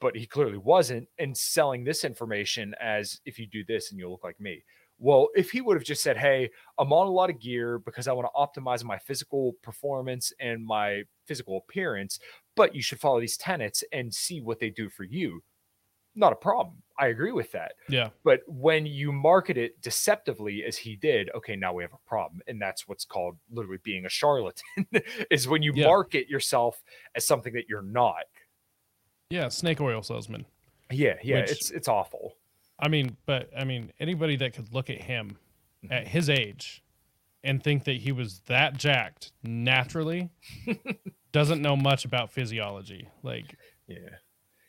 but he clearly wasn't, and selling this information as if you do this and you'll look like me. Well, if he would have just said, Hey, I'm on a lot of gear because I want to optimize my physical performance and my physical appearance, but you should follow these tenets and see what they do for you. Not a problem. I agree with that. Yeah. But when you market it deceptively, as he did, okay, now we have a problem. And that's what's called literally being a charlatan, is when you yeah. market yourself as something that you're not. Yeah, snake oil salesman. Yeah, yeah, Which, it's it's awful. I mean, but I mean, anybody that could look at him at his age and think that he was that jacked naturally doesn't know much about physiology. Like, yeah,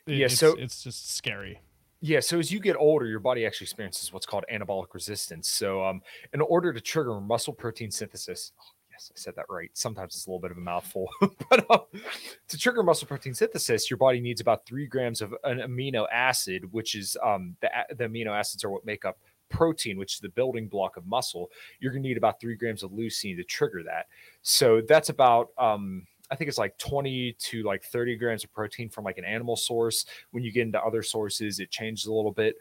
it, yeah. It's, so it's just scary. Yeah. So as you get older, your body actually experiences what's called anabolic resistance. So, um, in order to trigger muscle protein synthesis, oh, yes, I said that right. Sometimes it's a little bit of a mouthful, but um, to trigger muscle protein synthesis, your body needs about three grams of an amino acid, which is um, the, the amino acids are what make up protein, which is the building block of muscle. You're going to need about three grams of leucine to trigger that. So that's about um, I think it's like 20 to like 30 grams of protein from like an animal source. When you get into other sources, it changes a little bit.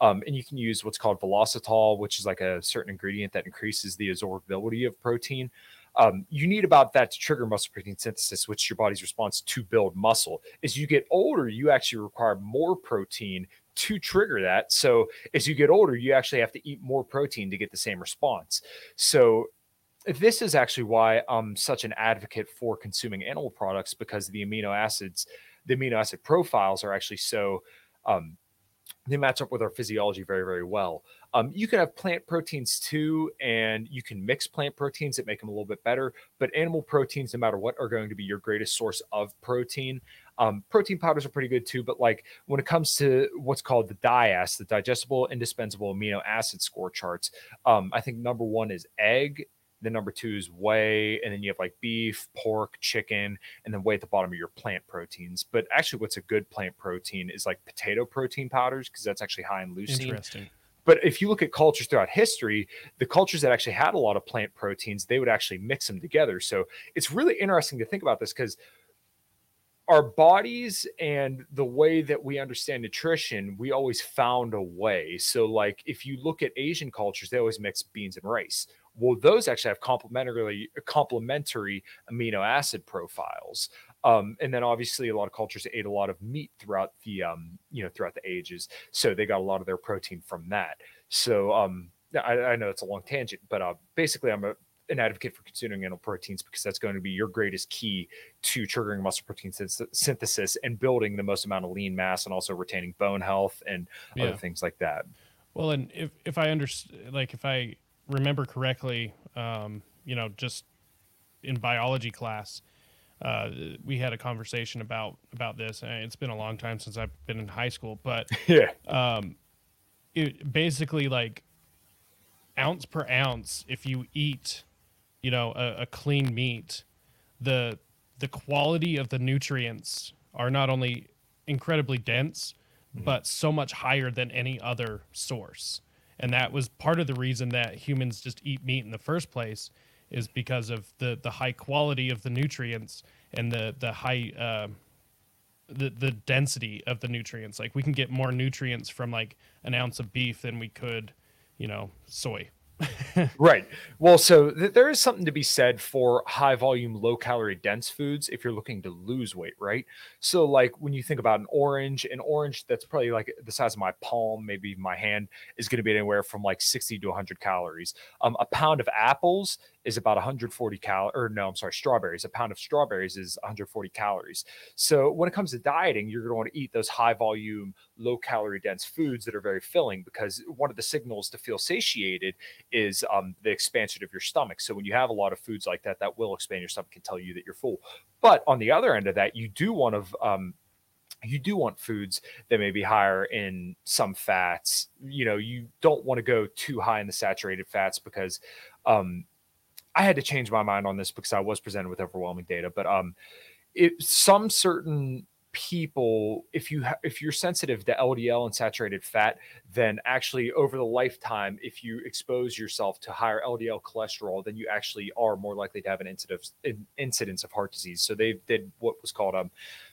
Um, and you can use what's called Velositol, which is like a certain ingredient that increases the absorbability of protein. Um, you need about that to trigger muscle protein synthesis, which is your body's response to build muscle. As you get older, you actually require more protein to trigger that. So as you get older, you actually have to eat more protein to get the same response. So this is actually why I'm such an advocate for consuming animal products because the amino acids, the amino acid profiles are actually so um, they match up with our physiology very, very well. Um, you can have plant proteins too, and you can mix plant proteins that make them a little bit better. But animal proteins, no matter what, are going to be your greatest source of protein. Um, protein powders are pretty good too, but like when it comes to what's called the DIAAS, the digestible indispensable amino acid score charts, um, I think number one is egg then number two is whey, and then you have like beef, pork, chicken, and then whey at the bottom of your plant proteins. But actually, what's a good plant protein is like potato protein powders because that's actually high in leucine. Interesting. But if you look at cultures throughout history, the cultures that actually had a lot of plant proteins, they would actually mix them together. So it's really interesting to think about this because our bodies and the way that we understand nutrition, we always found a way. So, like if you look at Asian cultures, they always mix beans and rice well, those actually have complementary complementary amino acid profiles. Um, and then obviously a lot of cultures ate a lot of meat throughout the um, you know throughout the ages, so they got a lot of their protein from that. So um, I, I know it's a long tangent, but uh, basically I'm a, an advocate for consuming animal proteins because that's going to be your greatest key to triggering muscle protein synthesis and building the most amount of lean mass and also retaining bone health and yeah. other things like that. Well, and if if I understand, like if I remember correctly, um, you know, just in biology class, uh, we had a conversation about about this. And it's been a long time since I've been in high school, but yeah, um, it basically like ounce per ounce. If you eat, you know, a, a clean meat, the the quality of the nutrients are not only incredibly dense, but so much higher than any other source. And that was part of the reason that humans just eat meat in the first place is because of the the high quality of the nutrients and the the high uh, the the density of the nutrients. Like we can get more nutrients from like an ounce of beef than we could, you know, soy. right. Well, so th- there is something to be said for high volume, low calorie dense foods if you're looking to lose weight, right? So, like when you think about an orange, an orange that's probably like the size of my palm, maybe my hand, is going to be anywhere from like 60 to 100 calories. Um, a pound of apples is about 140 cal or no, I'm sorry, strawberries. A pound of strawberries is 140 calories. So when it comes to dieting, you're going to want to eat those high volume, low calorie dense foods that are very filling because one of the signals to feel satiated is um, the expansion of your stomach. So when you have a lot of foods like that, that will expand your stomach and tell you that you're full. But on the other end of that, you do want to um, you do want foods that may be higher in some fats. You know, you don't want to go too high in the saturated fats because um, I had to change my mind on this because I was presented with overwhelming data, but um, it, some certain people if you ha- if you're sensitive to LDL and saturated fat then actually over the lifetime if you expose yourself to higher LDL cholesterol then you actually are more likely to have an incidence incidence of heart disease. So they did what was called um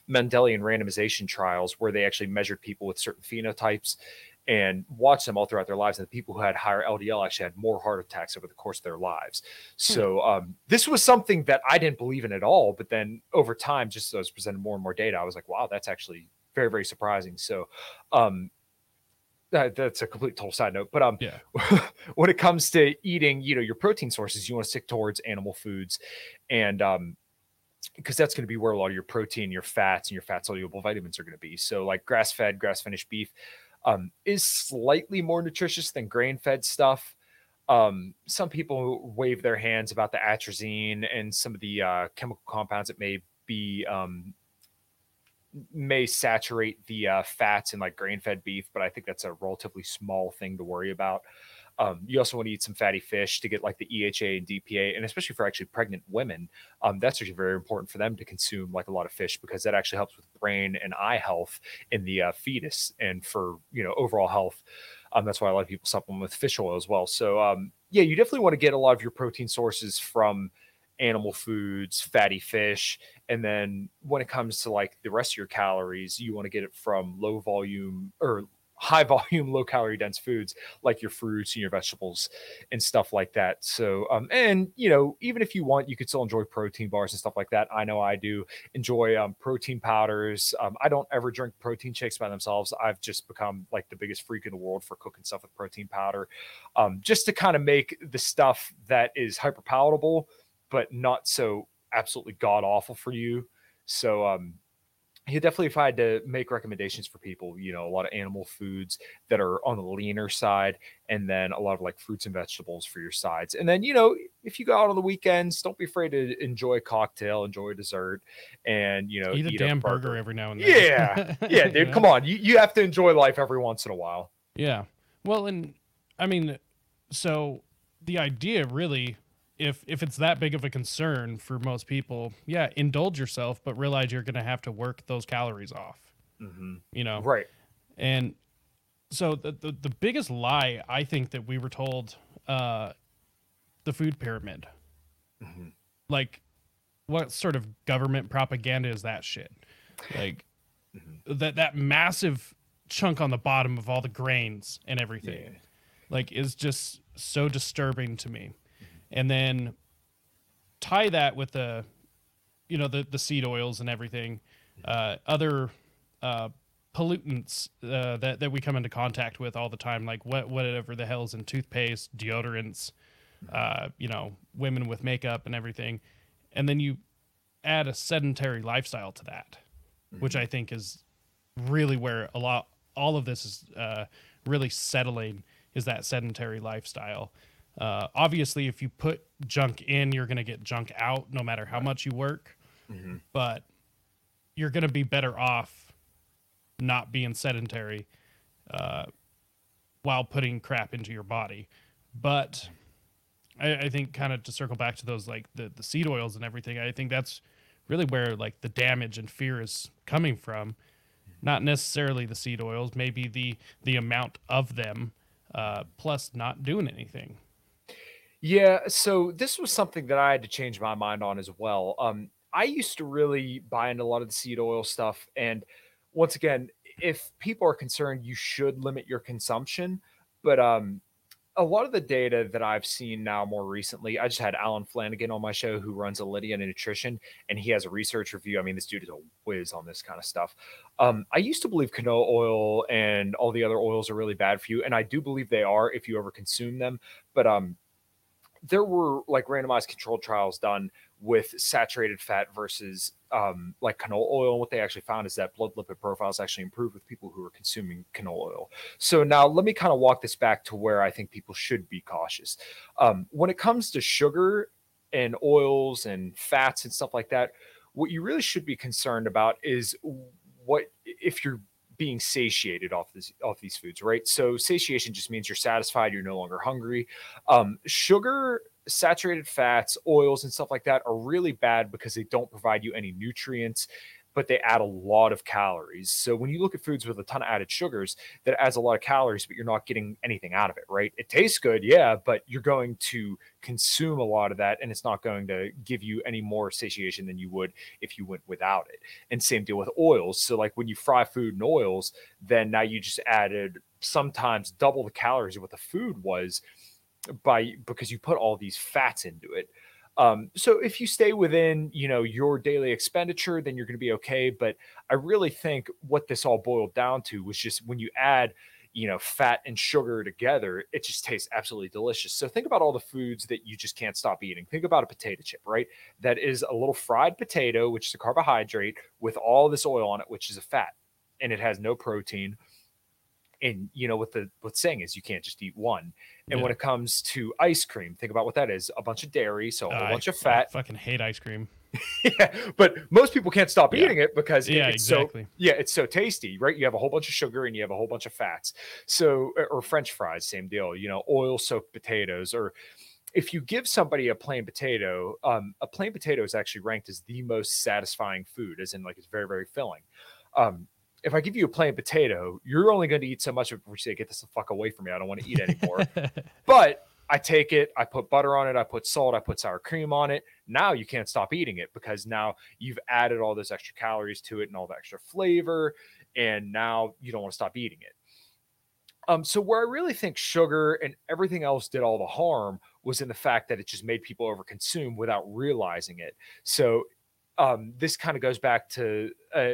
Mendelian randomization trials where they actually measured people with certain phenotypes and watch them all throughout their lives. And the people who had higher LDL actually had more heart attacks over the course of their lives. Hmm. So um, this was something that I didn't believe in at all. But then over time, just as I was presented more and more data, I was like, wow, that's actually very, very surprising. So um, that, that's a complete total side note. But um, yeah. when it comes to eating, you know, your protein sources, you want to stick towards animal foods, and um, because that's going to be where a lot of your protein, your fats, and your fat soluble vitamins are going to be. So like grass fed, grass finished beef um, is slightly more nutritious than grain fed stuff. Um, some people wave their hands about the atrazine and some of the uh, chemical compounds that may be um, may saturate the uh, fats in like grain fed beef, but I think that's a relatively small thing to worry about. Um, you also want to eat some fatty fish to get like the EHA and DPA, and especially for actually pregnant women, um, that's actually very important for them to consume like a lot of fish because that actually helps with brain and eye health in the uh, fetus and for you know overall health. Um, that's why a lot of people supplement with fish oil as well. So um, yeah, you definitely want to get a lot of your protein sources from animal foods, fatty fish, and then when it comes to like the rest of your calories, you want to get it from low volume or high volume, low calorie dense foods like your fruits and your vegetables and stuff like that. So, um, and you know, even if you want, you could still enjoy protein bars and stuff like that. I know I do enjoy um, protein powders. Um, I don't ever drink protein shakes by themselves. I've just become like the biggest freak in the world for cooking stuff with protein powder, um, just to kind of make the stuff that is hyper palatable, but not so absolutely god awful for you. So, um, he definitely if I had to make recommendations for people, you know, a lot of animal foods that are on the leaner side, and then a lot of like fruits and vegetables for your sides. And then, you know, if you go out on the weekends, don't be afraid to enjoy a cocktail, enjoy a dessert, and you know, eat a eat damn a burger. every now and then. Yeah, yeah, dude, come on, you you have to enjoy life every once in a while. Yeah, well, and I mean, so the idea really if if it's that big of a concern for most people, yeah, indulge yourself, but realize you're going to have to work those calories off. Mm-hmm. You know, right? And so the, the the biggest lie I think that we were told, uh, the food pyramid, mm-hmm. like, what sort of government propaganda is that shit? Like mm-hmm. that that massive chunk on the bottom of all the grains and everything, yeah. like, is just so disturbing to me and then tie that with the you know the the seed oils and everything uh, other uh, pollutants uh, that that we come into contact with all the time like what whatever the hell's in toothpaste deodorants uh, you know women with makeup and everything and then you add a sedentary lifestyle to that mm-hmm. which i think is really where a lot all of this is uh, really settling is that sedentary lifestyle uh, obviously, if you put junk in, you're going to get junk out no matter how much you work. Mm-hmm. But you're going to be better off not being sedentary uh, while putting crap into your body. But I, I think, kind of to circle back to those like the, the seed oils and everything, I think that's really where like the damage and fear is coming from not necessarily the seed oils, maybe the the amount of them, uh, plus not doing anything. Yeah, so this was something that I had to change my mind on as well. Um, I used to really buy into a lot of the seed oil stuff, and once again, if people are concerned, you should limit your consumption. But um, a lot of the data that I've seen now more recently, I just had Alan Flanagan on my show who runs Alinea Nutrition, and he has a research review. I mean, this dude is a whiz on this kind of stuff. Um, I used to believe canola oil and all the other oils are really bad for you, and I do believe they are if you ever consume them. But um, there were like randomized controlled trials done with saturated fat versus um, like canola oil. And what they actually found is that blood lipid profiles actually improved with people who are consuming canola oil. So now let me kind of walk this back to where I think people should be cautious. Um, when it comes to sugar and oils and fats and stuff like that, what you really should be concerned about is what if you're being satiated off this off these foods, right? So satiation just means you're satisfied, you're no longer hungry. Um, sugar saturated fats, oils, and stuff like that are really bad because they don't provide you any nutrients, but they add a lot of calories. So when you look at foods with a ton of added sugars, that adds a lot of calories, but you're not getting anything out of it, right? It tastes good, yeah, but you're going to consume a lot of that and it's not going to give you any more satiation than you would if you went without it. And same deal with oils. So like when you fry food in oils, then now you just added sometimes double the calories of what the food was by because you put all these fats into it. Um, so if you stay within, you know, your daily expenditure, then you're going to be okay. But I really think what this all boiled down to was just when you add, you know, fat and sugar together, it just tastes absolutely delicious. So think about all the foods that you just can't stop eating. Think about a potato chip, right? That is a little fried potato, which is a carbohydrate, with all this oil on it, which is a fat, and it has no protein and you know what the what's saying is you can't just eat one and yeah. when it comes to ice cream think about what that is a bunch of dairy so a uh, bunch of fat I fucking hate ice cream yeah but most people can't stop yeah. eating it because yeah, it's exactly. so yeah it's so tasty right you have a whole bunch of sugar and you have a whole bunch of fats so or french fries same deal you know oil soaked potatoes or if you give somebody a plain potato, um, a plain potato is actually ranked as the most satisfying food, as in like it's very, very filling. Um, if I give you a plain potato, you're only going to eat so much of it before you say, "Get this the fuck away from me! I don't want to eat anymore." but I take it, I put butter on it, I put salt, I put sour cream on it. Now you can't stop eating it because now you've added all those extra calories to it and all the extra flavor, and now you don't want to stop eating it. Um, so where I really think sugar and everything else did all the harm was in the fact that it just made people overconsume without realizing it. So um, this kind of goes back to uh,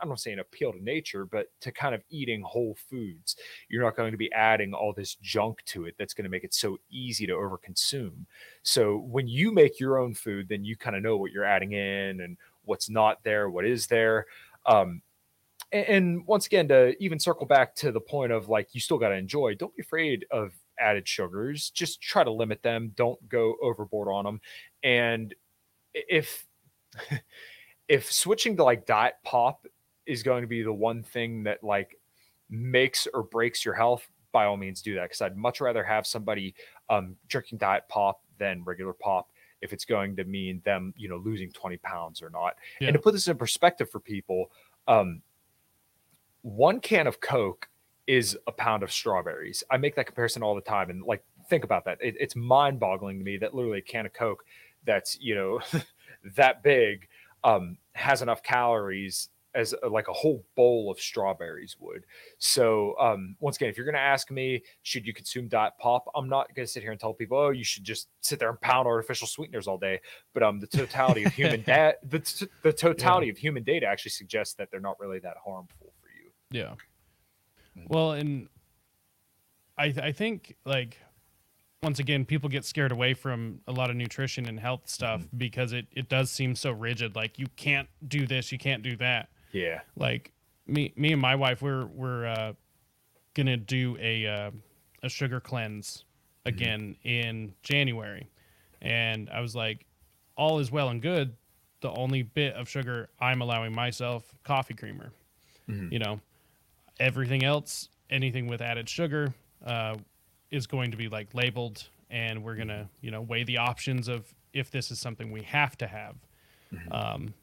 I don't say an appeal to nature, but to kind of eating whole foods. You're not going to be adding all this junk to it that's going to make it so easy to overconsume. So when you make your own food, then you kind of know what you're adding in and what's not there, what is there. Um, and, and once again, to even circle back to the point of like, you still got to enjoy, don't be afraid of added sugars. Just try to limit them. Don't go overboard on them. And if, if switching to like diet pop is going to be the one thing that like makes or breaks your health, by all means do that. Because I'd much rather have somebody um, drinking diet pop than regular pop if it's going to mean them, you know, losing 20 pounds or not. Yeah. And to put this in perspective for people, um, one can of Coke is a pound of strawberries. I make that comparison all the time. And like, think about that. It, it's mind boggling to me that literally a can of Coke that's, you know, that big um, has enough calories as a, like a whole bowl of strawberries would. So um, once again, if you're going to ask me, should you consume diet pop? I'm not going to sit here and tell people, oh, you should just sit there and pound artificial sweeteners all day. But um, the totality of human data, the, the totality yeah. of human data actually suggests that they're not really that harmful for you. Yeah. Mm. Well, and I I think like once again, people get scared away from a lot of nutrition and health stuff mm-hmm. because it, it does seem so rigid. Like you can't do this, you can't do that. Yeah. Like me, me and my wife, we're we're uh, gonna do a uh, a sugar cleanse mm-hmm. again mm-hmm. in January, and I was like, all is well and good. The only bit of sugar I'm allowing myself, coffee creamer. Mm-hmm. You know, everything else, anything with added sugar, uh, is going to be like labeled, and we're gonna you know weigh the options of if this is something we have to have. Mm-hmm. Um,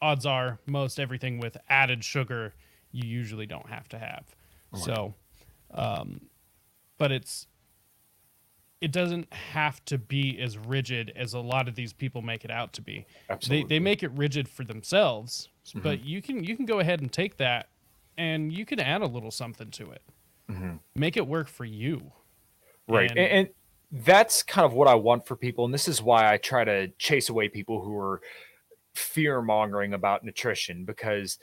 odds are most everything with added sugar you usually don't have to have. Right. So, um, but it's it doesn't have to be as rigid as a lot of these people make it out to be. Absolutely. They they make it rigid for themselves, mm-hmm. but you can you can go ahead and take that and you can add a little something to it. Mm-hmm. Make it work for you. Right. And, and, and that's kind of what I want for people. And this is why I try to chase away people who are fear mongering about nutrition because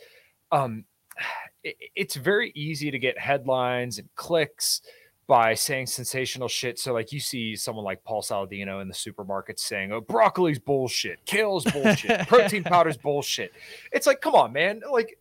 um, it, it's very easy to get headlines and clicks by saying sensational shit. So, like, you see someone like Paul Saladino in the supermarket saying, "Oh, broccoli's bullshit, kale's bullshit, protein powder's bullshit." It's like, come on, man! Like,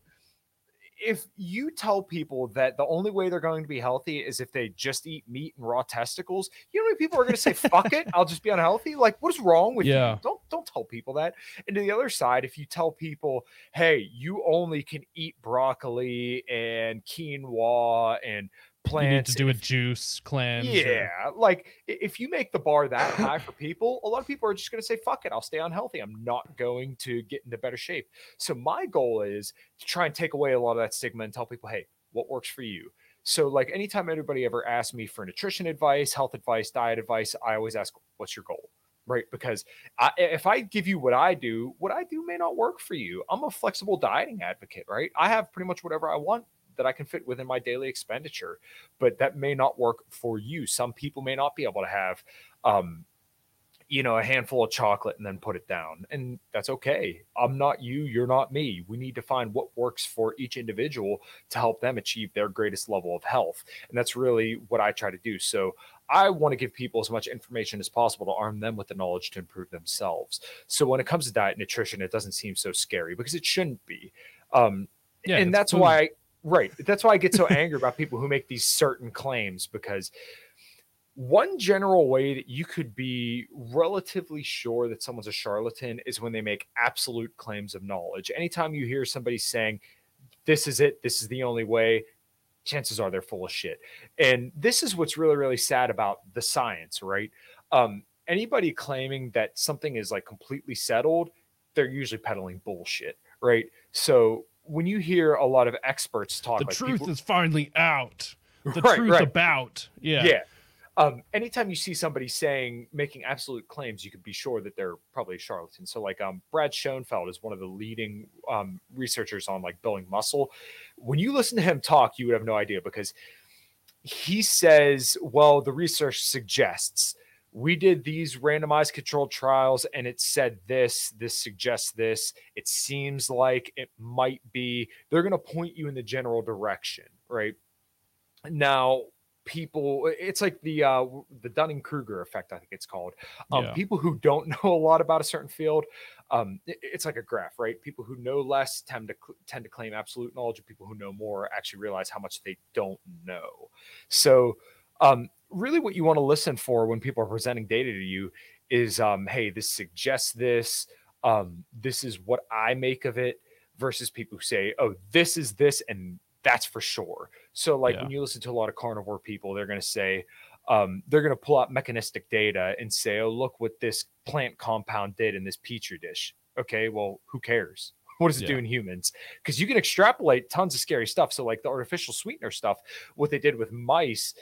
if you tell people that the only way they're going to be healthy is if they just eat meat and raw testicles, you know how many people are going to say, "Fuck it, I'll just be unhealthy"? Like, what is wrong with yeah. you? Don't don't tell people that. And to the other side, if you tell people, "Hey, you only can eat broccoli and quinoa and plants to do a juice cleanse. Yeah, or... like if you make the bar that high for people, a lot of people are just going to say, "Fuck it, I'll stay unhealthy. I'm not going to get into better shape." So my goal is to try and take away a lot of that stigma and tell people, "Hey, what works for you?" So like anytime anybody ever asks me for nutrition advice, health advice, diet advice, I always ask, "What's your goal?" Right? Because I, if I give you what I do, what I do may not work for you. I'm a flexible dieting advocate, right? I have pretty much whatever I want that I can fit within my daily expenditure, but that may not work for you. Some people may not be able to have, um, you know, a handful of chocolate and then put it down. And that's okay. I'm not you. You're not me. We need to find what works for each individual to help them achieve their greatest level of health. And that's really what I try to do. So I want to give people as much information as possible to arm them with the knowledge to improve themselves. So when it comes to diet and nutrition, it doesn't seem so scary because it shouldn't be. Um, yeah, and that's why Right. That's why I get so angry about people who make these certain claims because one general way that you could be relatively sure that someone's a charlatan is when they make absolute claims of knowledge. Anytime you hear somebody saying, this is it, this is the only way, chances are they're full of shit. And this is what's really, really sad about the science, right? Um, anybody claiming that something is like completely settled, they're usually peddling bullshit, right? So when you hear a lot of experts talk, the like truth people, is finally out. The right, truth right. about, yeah, yeah. Um, anytime you see somebody saying making absolute claims, you can be sure that they're probably a charlatan. So, like, um, Brad Schoenfeld is one of the leading um, researchers on like building muscle. When you listen to him talk, you would have no idea because he says, "Well, the research suggests." We did these randomized controlled trials and it said this this suggests this. It seems like it might be. They're going to point you in the general direction right? Now people it's like the uh the dunning-kruger effect i think it's called. Um yeah. people who don't know a lot about a certain field um it, it's like a graph right? People who know less tend to tend to claim absolute knowledge and people who know more actually realize how much they don't know. So um really what you want to listen for when people are presenting data to you is um, hey this suggests this um, this is what i make of it versus people who say oh this is this and that's for sure so like yeah. when you listen to a lot of carnivore people they're going to say um, they're going to pull out mechanistic data and say oh look what this plant compound did in this petri dish okay well who cares what does it yeah. do in humans because you can extrapolate tons of scary stuff so like the artificial sweetener stuff what they did with mice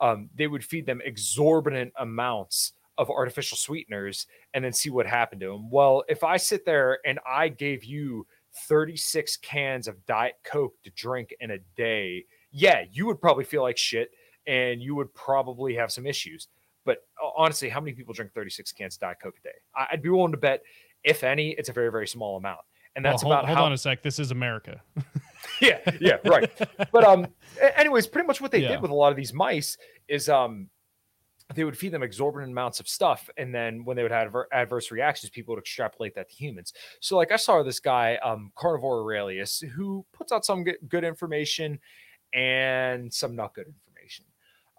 um, they would feed them exorbitant amounts of artificial sweeteners and then see what happened to them. Well, if I sit there and I gave you 36 cans of Diet Coke to drink in a day, yeah, you would probably feel like shit and you would probably have some issues. But uh, honestly, how many people drink 36 cans of Diet Coke a day? I'd be willing to bet, if any, it's a very, very small amount. And that's well, hold, about hold how, on a sec. This is America. yeah, yeah, right. But um, anyways, pretty much what they yeah. did with a lot of these mice is um, they would feed them exorbitant amounts of stuff, and then when they would have adverse reactions, people would extrapolate that to humans. So, like, I saw this guy, um, Carnivore Aurelius, who puts out some good information and some not good information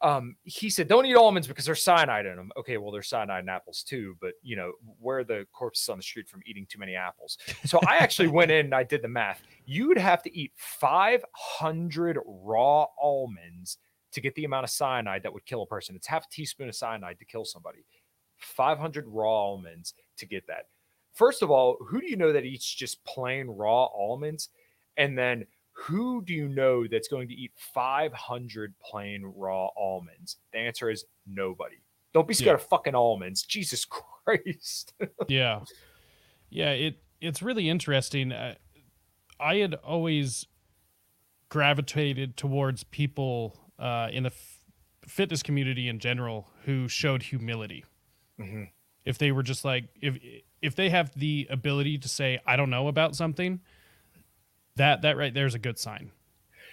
um, he said, "Don't eat almonds because there's cyanide in them." Okay, well, there's cyanide in apples too, but you know, where are the corpses on the street from eating too many apples? So I actually went in and I did the math. You would have to eat 500 raw almonds to get the amount of cyanide that would kill a person. It's half a teaspoon of cyanide to kill somebody. 500 raw almonds to get that. first of all, who do you know that eats just plain raw almonds? And then who do you know that's going to eat 500 plain raw almonds? The answer is nobody. Don't be scared yeah. of fucking almonds. Jesus Christ. yeah. Yeah, it it's really interesting. Uh, I had always gravitated towards people uh, in the f- fitness community in general who showed humility. Mm-hmm. If they were just like if if they have the ability to say I don't know about something, that that right there is a good sign.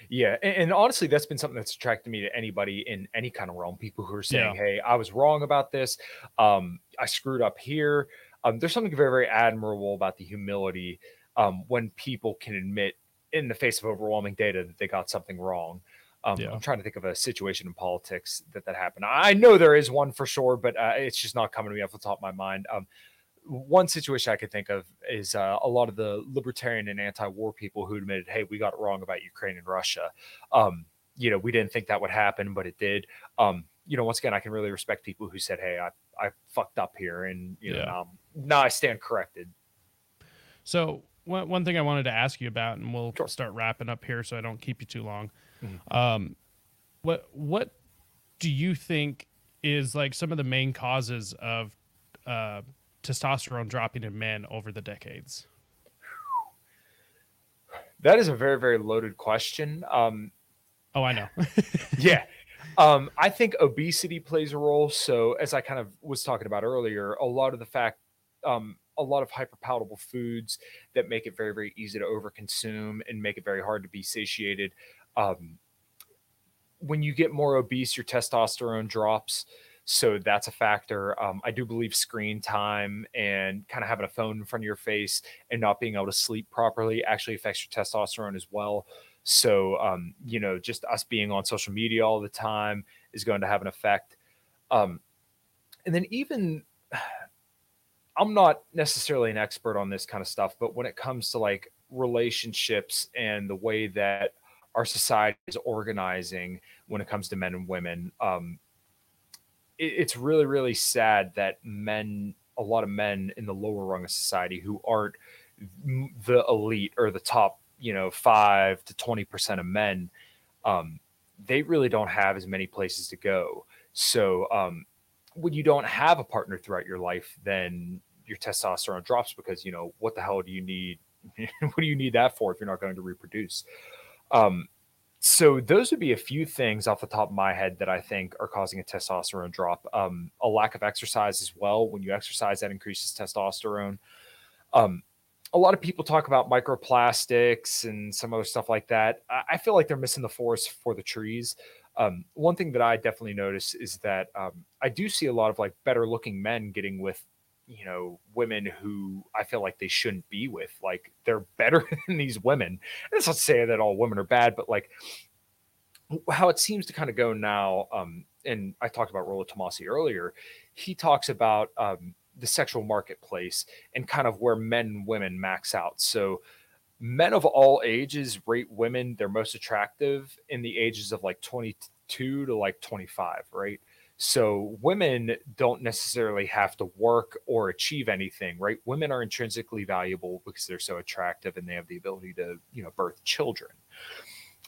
Yeah, and, and, honestly, that's been something that's attracted me to anybody in any kind of realm. People who are saying, yeah. "Hey, I was wrong about this. Um, I screwed up here." Um, there's something very, very admirable about the humility um, when people can admit, in the face of overwhelming data, that they got something wrong. Um, yeah. I'm trying to think of a situation in politics that that happened. I know there is one for sure, but uh, it's just not coming to me off the top of my mind. Um, one situation I could think of is uh, a lot of the libertarian and anti-war people who admitted, "Hey, we got it wrong about Ukraine and Russia." Um, you know, we didn't think that would happen, but it did. Um, you know, once again, I can really respect people who said, "Hey, I, I fucked up here," and you know, now, now I stand corrected. So one one thing I wanted to ask you about, and we'll sure. start wrapping up here, so I don't keep you too long. Mm-hmm. Um, what what do you think is like some of the main causes of uh, testosterone dropping in men over the decades? That is a very, very loaded question. Um, oh, I know. yeah. Um, I think obesity plays a role. So, as I kind of was talking about earlier, a lot of the fact, um, a lot of hyperpalatable foods that make it very, very easy to overconsume and make it very hard to be satiated. Um, when you get more obese, your testosterone drops. So that's a factor. Um, I do believe screen time and kind of having a phone in front of your face and not being able to sleep properly actually affects your testosterone as well. So, um, you know, just us being on social media all the time is going to have an effect. Um, and then even, I'm not necessarily an expert on this kind of stuff, but when it comes to like relationships and the way that our society is organizing when it comes to men and women, um, it's really really sad that men a lot of men in the lower rung of society who aren't the elite or the top you know 5 to 20% of men um, they really don't have as many places to go. So um, when you don't have a partner throughout your life then your testosterone drops because you know what the hell do you need what do you need that for if you're not going to reproduce? Um, so those would be a few things off the top of my head that I think are causing a testosterone drop. Um, a lack of exercise as well. When you exercise, that increases testosterone. Um, a lot of people talk about microplastics and some other stuff like that. I feel like they're missing the forest for the trees. Um, one thing that I definitely notice is that um, I do see a lot of like better looking men getting with you know women who I feel like they shouldn't be with. Like they're better than these women. And that's not to say that all women are bad, but like how it seems to kind of go now. Um, and I talked about Rollo Tomassi earlier. He talks about um, the sexual marketplace and kind of where men and women max out. So men of all ages rate women their most attractive in the ages of like 22 to like 25, right? So women don't necessarily have to work or achieve anything, right? Women are intrinsically valuable because they're so attractive and they have the ability to, you know, birth children.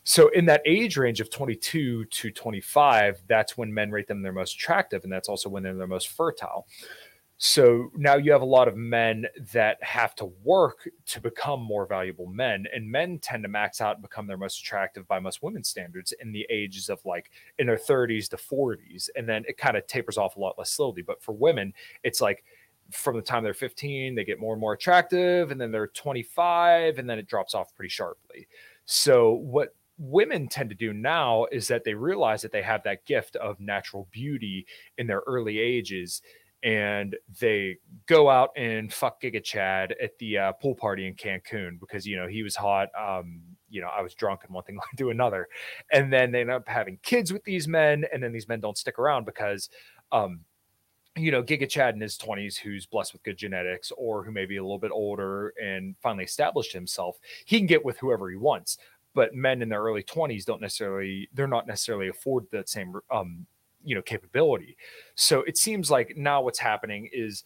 So in that age range of 22 to 25, that's when men rate them their most attractive and that's also when they're their most fertile. So now you have a lot of men that have to work to become more valuable men, and men tend to max out and become their most attractive by most women's standards in the ages of like in their 30s to 40s, and then it kind of tapers off a lot less slowly. But for women, it's like from the time they're 15, they get more and more attractive, and then they're 25, and then it drops off pretty sharply. So what women tend to do now is that they realize that they have that gift of natural beauty in their early ages and they go out and fuck Giga Chad at the uh, pool party in Cancun because you know he was hot. Um, you know, I was drunk and one thing led to another, and then they end up having kids with these men, and then these men don't stick around because, um, you know, Giga Chad in his twenties, who's blessed with good genetics, or who may be a little bit older and finally established himself, he can get with whoever he wants. But men in their early twenties don't necessarily, they're not necessarily afford that same um, you know capability. So it seems like now what's happening is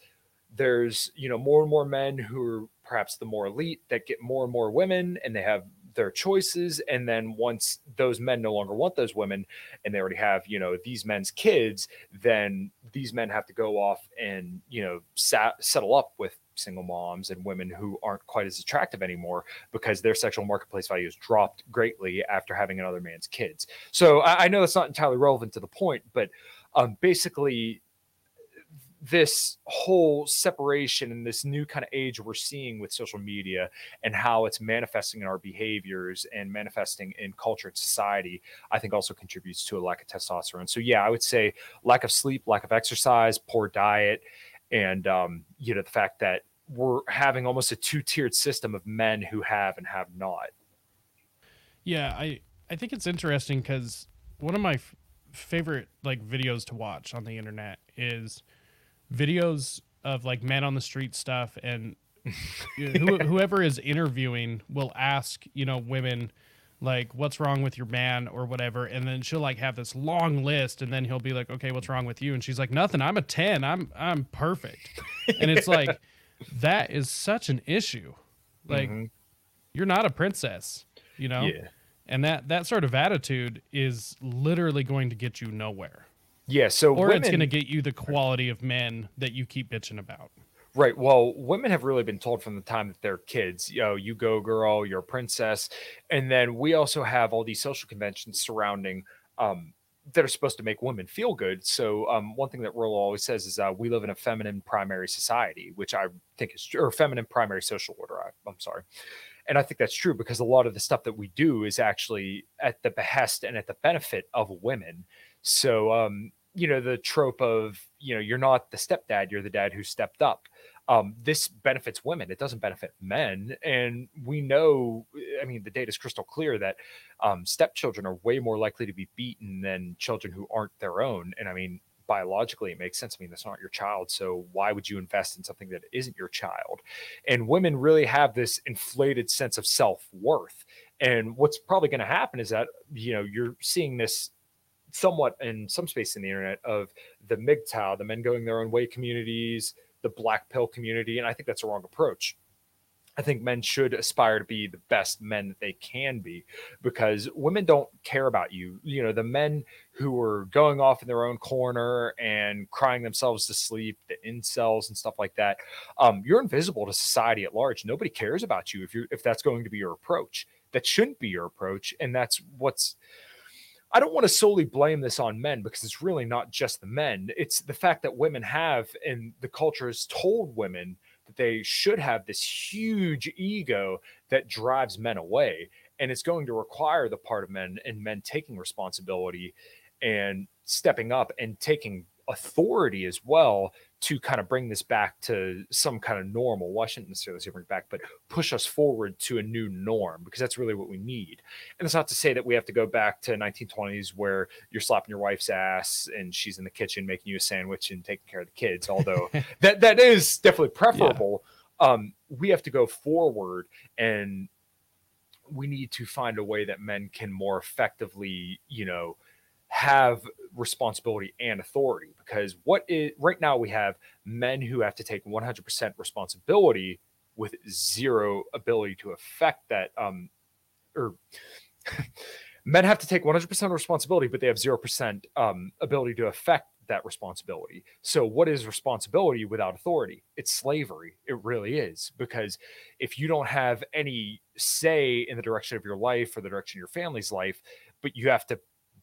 there's you know more and more men who are perhaps the more elite that get more and more women and they have their choices. And then once those men no longer want those women and they already have you know these men's kids then these men have to go off and you know settle up with single moms and women who aren't quite as attractive anymore because their sexual marketplace value has dropped greatly after having another man's kids so i, I know that's not entirely relevant to the point but um, basically this whole separation and this new kind of age we're seeing with social media and how it's manifesting in our behaviors and manifesting in culture and society, I think also contributes to a lack of testosterone. So, yeah, I would say lack of sleep, lack of exercise, poor diet, and, um, you know, the fact that we're having almost a two tiered system of men who have and have not. Yeah, I, I think it's interesting because one of my f- favorite like videos to watch on the internet is videos of like men on the street stuff and who, whoever is interviewing will ask you know women like what's wrong with your man or whatever? And then she'll like have this long list and then he'll be like okay what's wrong with you? And she's like nothing. I'm a 10 i'm i'm perfect. And it's like that is such an issue like mm-hmm. you're not a princess you know yeah. and that that sort of attitude is literally going to get you nowhere yeah, so or women, it's going to get you the quality of men that you keep bitching about. Right. Well, women have really been told from the time that they're kids, you know, you go girl, you're a princess. And then we also have all these social conventions surrounding um, that are supposed to make women feel good. So um, one thing that Rollo always says is uh, we live in a feminine primary society, which I think is or feminine primary social order. I, I'm sorry. And I think that's true because a lot of the stuff that we do is actually at the behest and at the benefit of women. So, um, you know, the trope of, you know, you're not the stepdad, you're the dad who stepped up. Um, this benefits women, it doesn't benefit men. And we know, I mean, the data is crystal clear that um, stepchildren are way more likely to be beaten than children who aren't their own. And I mean, biologically it makes sense. I mean, that's not your child. So why would you invest in something that isn't your child? And women really have this inflated sense of self worth. And what's probably going to happen is that, you know, you're seeing this somewhat in some space in the internet of the MGTOW, the men going their own way communities, the black pill community. And I think that's a wrong approach. I think men should aspire to be the best men that they can be because women don't care about you. You know, the men who are going off in their own corner and crying themselves to sleep, the incels and stuff like that, um, you're invisible to society at large. Nobody cares about you if you if that's going to be your approach. That shouldn't be your approach. And that's what's I don't want to solely blame this on men because it's really not just the men. It's the fact that women have, and the culture has told women that they should have this huge ego that drives men away. And it's going to require the part of men and men taking responsibility and stepping up and taking authority as well to kind of bring this back to some kind of normal. Well, I shouldn't necessarily say bring back, but push us forward to a new norm because that's really what we need. And it's not to say that we have to go back to 1920s where you're slapping your wife's ass and she's in the kitchen making you a sandwich and taking care of the kids. Although that that is definitely preferable. Yeah. Um, we have to go forward and we need to find a way that men can more effectively, you know, have responsibility and authority because what is right now we have men who have to take 100% responsibility with zero ability to affect that um or men have to take 100% responsibility but they have 0% um, ability to affect that responsibility. So what is responsibility without authority? It's slavery. It really is because if you don't have any say in the direction of your life or the direction of your family's life but you have to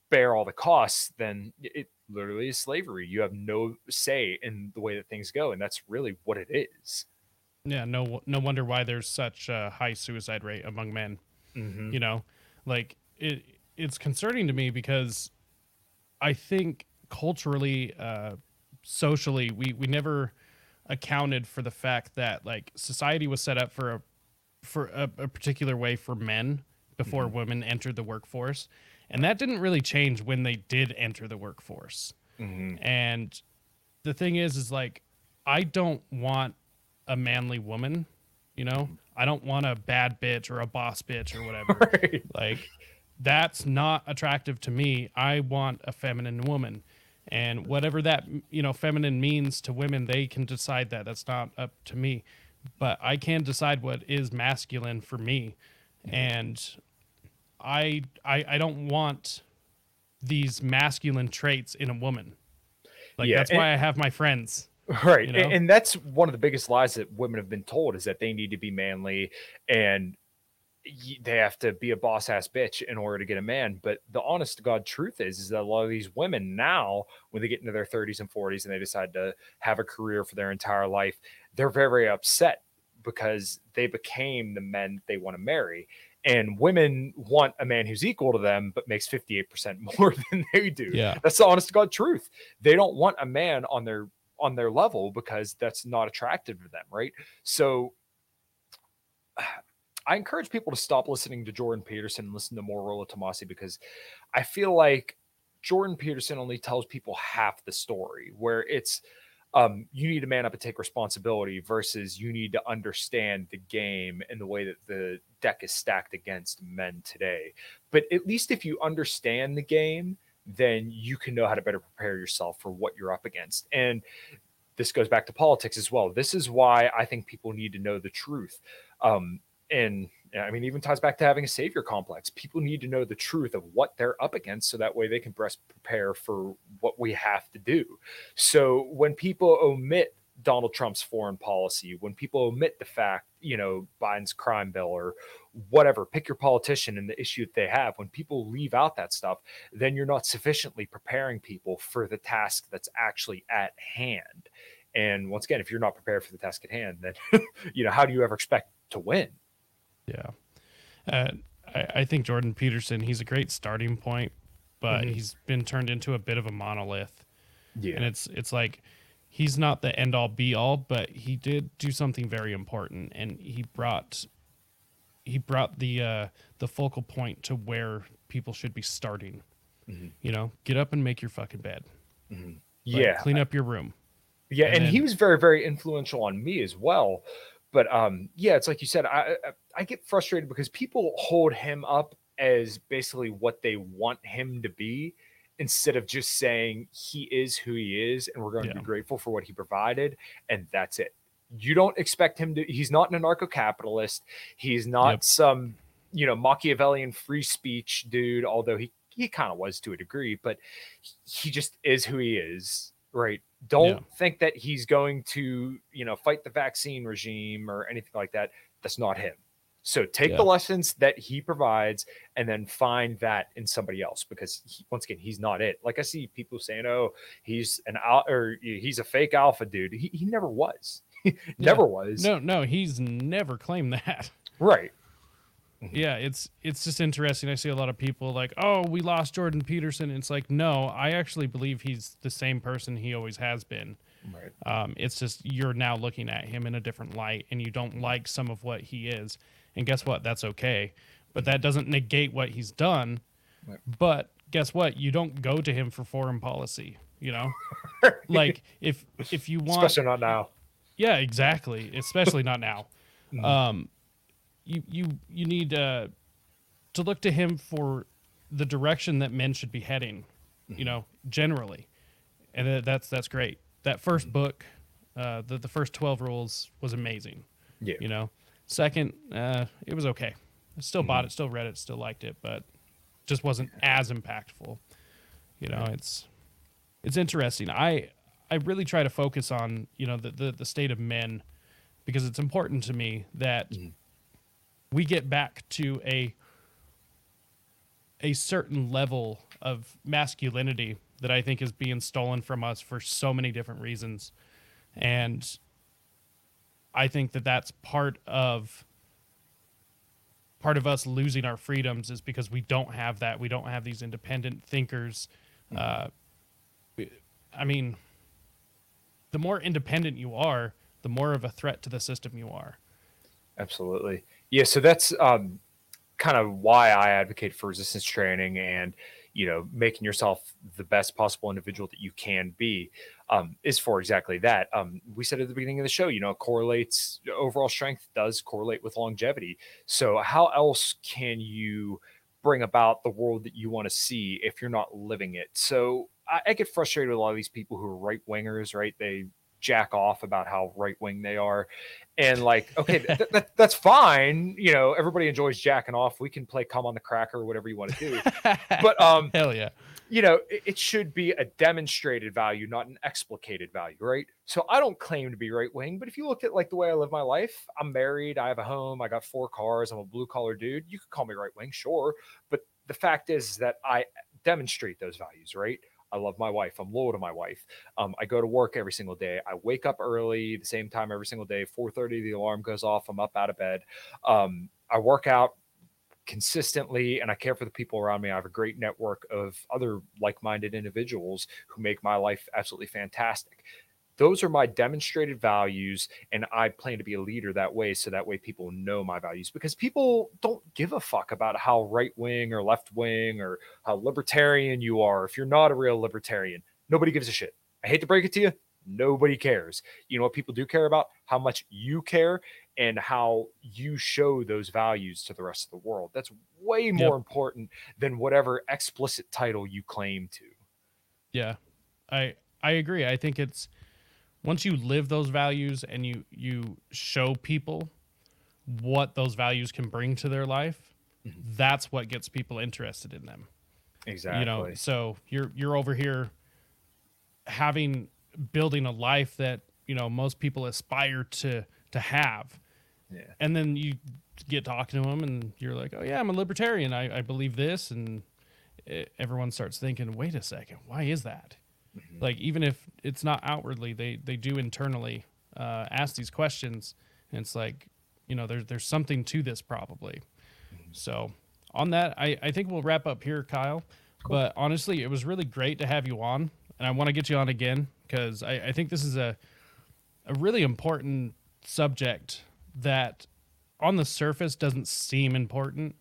bear all the costs, then it literally is slavery. You have no say in the way that things go, and that's really what it is. Yeah, no, no wonder why there's such a high suicide rate among men. Mm-hmm. You know, like it, it's concerning to me because I think culturally, uh, socially, we we never accounted for the fact that like society was set up for a for a, a particular way for men before mm-hmm. women entered the workforce and that didn't really change when they did enter the workforce. Mm-hmm. And the thing is, is like, I don't want a manly woman, you know? I don't want a bad bitch or a boss bitch or whatever. Right. Like, that's not attractive to me. I want a feminine woman. and whatever that you know feminine means to women they can decide that that's not up to me but i can decide what is masculine for me and i i, I don't want these masculine traits in a woman like Yeah, that's and- why i have my friends Right. you know? And, that's one of the biggest lies that women have been told is that they need to be manly and they have to be a boss ass bitch in order to get a man. But the honest to God truth is, is that a lot of these women now, when they get into their 30s and 40s and they decide to have a career for their entire life, they're very, very upset because they became the men they want to marry. And women want a man who's equal to them, but makes 58% more than they do. yeah That's the honest to God truth. They don't want a man on their on their level because that's not attractive to them, right? So I encourage people to stop listening to Jordan Peterson and listen to more Rollo Tomassi because I feel like Jordan Peterson only tells people half the story where it's um, you need to man up and take responsibility versus you need to understand the game and the way that the deck is stacked against men today. But at least if you understand the game, then you can know how to better prepare yourself for what you're up against. And this goes back to politics as well. This is why I think people need to know the truth. Um, and I mean, even ties back to having a savior complex. People need to know the truth of what they're up against so that way they can best prepare for what we have to do. So when people omit Donald Trump's foreign policy, when people omit the fact, you know, Biden's crime bill or whatever, pick your politician and the issue that they have, when people leave out that stuff, then you're not sufficiently preparing people for the task that's actually at hand. And once again, if you're not prepared for the task at hand, then, you know, how do you ever expect to win? Yeah. Uh, I, I think Jordan Peterson, he's a great starting point, but Mhm. he's been turned into a bit of a monolith. Yeah. And it's it's like he's not the end all be all, but he did do something very important and he brought he brought the uh the focal point to where people should be starting. Mhm. You know, get up and make your fucking bed. Like, yeah. Clean up your room. Yeah, And and, he was very, very influential on me as well. But um, yeah, it's like you said, I, I get frustrated because people hold him up as basically what they want him to be, instead of just saying he is who he is, and we're going to be grateful for what he provided, and that's it. You don't expect him to. He's not an anarcho-capitalist. He's not Yep. some you know Machiavellian free speech dude. Although he he kind of was to a degree, but he just is who he is, right? Don't Yeah. think that he's going to, you know, fight the vaccine regime or anything like that. That's not him. So take Yeah. the lessons that he provides and then find that in somebody else because he, once again, he's not it. Like I see people saying, "Oh, he's an al- or he's a fake alpha dude." He, he never was. never was. No, no, he's never claimed that. Right. Yeah, it's it's just interesting. I see a lot of people like, "Oh, we lost Jordan Peterson." It's like, no, I actually believe he's the same person he always has been. Right. Um, it's just you're now looking at him in a different light, and you don't like some of what he is. And guess what? That's okay, but that doesn't negate what he's done. Right. But guess what? You don't go to him for foreign policy. You know, like if if you want, Especially not now. yeah, exactly. Especially not now. Mhm. Um, you you you need uh, to look to him for the direction that men should be heading. You know, generally, and that's that's great. That first book, uh, the the first twelve rules was amazing. Yeah. You know, second, uh, it was okay. I still bought it, still read it, still liked it, but just wasn't as impactful. You know, it's it's interesting. I I really try to focus on you know the the, the state of men because it's important to me that we get back to a a certain level of masculinity that I think is being stolen from us for so many different reasons, and I think that that's part of part of us losing our freedoms is because we don't have that. We don't have these independent thinkers. Uh, I mean, the more independent you are, the more of a threat to the system you are. Absolutely. Yeah. So that's um, kind of why I advocate for resistance training and, you know, making yourself the best possible individual that you can be um, is for exactly that. Um, we said at the beginning of the show, you know, correlates overall strength does correlate with longevity. So, how else can you bring about the world that you want to see if you're not living it? So, I, I get frustrated with a lot of these people who are right wingers, right? They jack off about how right wing they are. And like, okay, th- th- that's fine. You know, everybody enjoys jacking off. We can play come on the cracker or whatever you want to do. But um hell yeah. you know, it, it should be a demonstrated value, not an explicated value, right? So I don't claim to be right wing, but if you look at like the way I live my life, I'm married, I have a home, I got four cars, I'm a blue collar dude. You could call me right wing, sure. But the fact is that I demonstrate those values, right? I love my wife. I'm loyal to my wife. Um, I go to work every single day. I wake up early, the same time every single day. 4:30, the alarm goes off. I'm up out of bed. Um, I work out consistently and I care for the people around me. I have a great network of other like minded individuals who make my life absolutely fantastic. Those are my demonstrated values, and I plan to be a leader that way so that way people know my values because people don't give a fuck about how right wing or left wing or how libertarian you are. If you're not a real libertarian, nobody gives a shit. I hate to break it to you, nobody cares. You know what people do care about? How much you care and how you show those values to the rest of the world. That's way more important than whatever explicit title you claim to. Yeah. I I agree. I think it's once you live those values and you you show people what those values can bring to their life, Mhm. that's what gets people interested in them. Exactly. You know, so you're you're over here having building a life that, you know, most people aspire to to have. yeah. And then you get talking to them and you're like, "Oh yeah, I'm a libertarian. I, I believe this." And it, everyone starts thinking, "Wait a second. Why is that?" Mhm. like even if it's not outwardly they they do internally uh, ask these questions and it's like you know there's there's something to this probably. So on that i i think we'll wrap up here kyle. But honestly it was really great to have you on and i want to get you on again because I, I think this is a a really important subject that on the surface doesn't seem important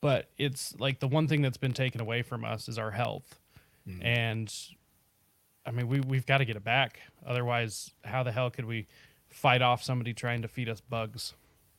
but it's like the one thing that's been taken away from us is our health Mhm. and I mean we we've got to get it back. Otherwise, how the hell could we fight off somebody trying to feed us bugs?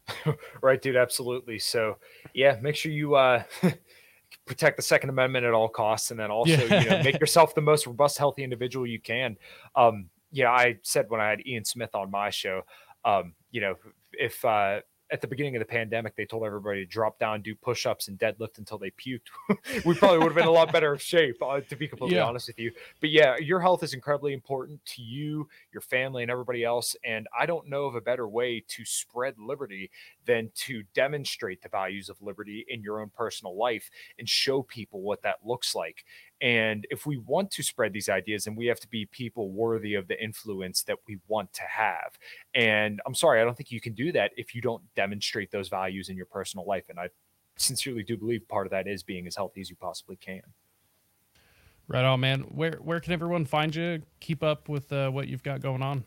Right, dude. Absolutely. So, yeah, make sure you uh, protect the Second Amendment at all costs, and then also Yeah. you know make yourself the most robust, healthy individual you can. Um, yeah, I said when I had Ian Smith on my show, um, you know, if uh, at the beginning of the pandemic they told everybody to drop down, do push-ups, and deadlift until they puked, we probably would have been in a lot better shape, uh, to be completely Yeah. honest with you. But yeah, your health is incredibly important to you, your family, and everybody else. And I don't know of a better way to spread liberty than to demonstrate the values of liberty in your own personal life and show people what that looks like. And if we want to spread these ideas, then we have to be people worthy of the influence that we want to have. And I'm sorry, I don't think you can do that if you don't demonstrate those values in your personal life. And I sincerely do believe part of that is being as healthy as you possibly can. Right on, man. Where where can everyone find you? Keep up with uh, what you've got going on.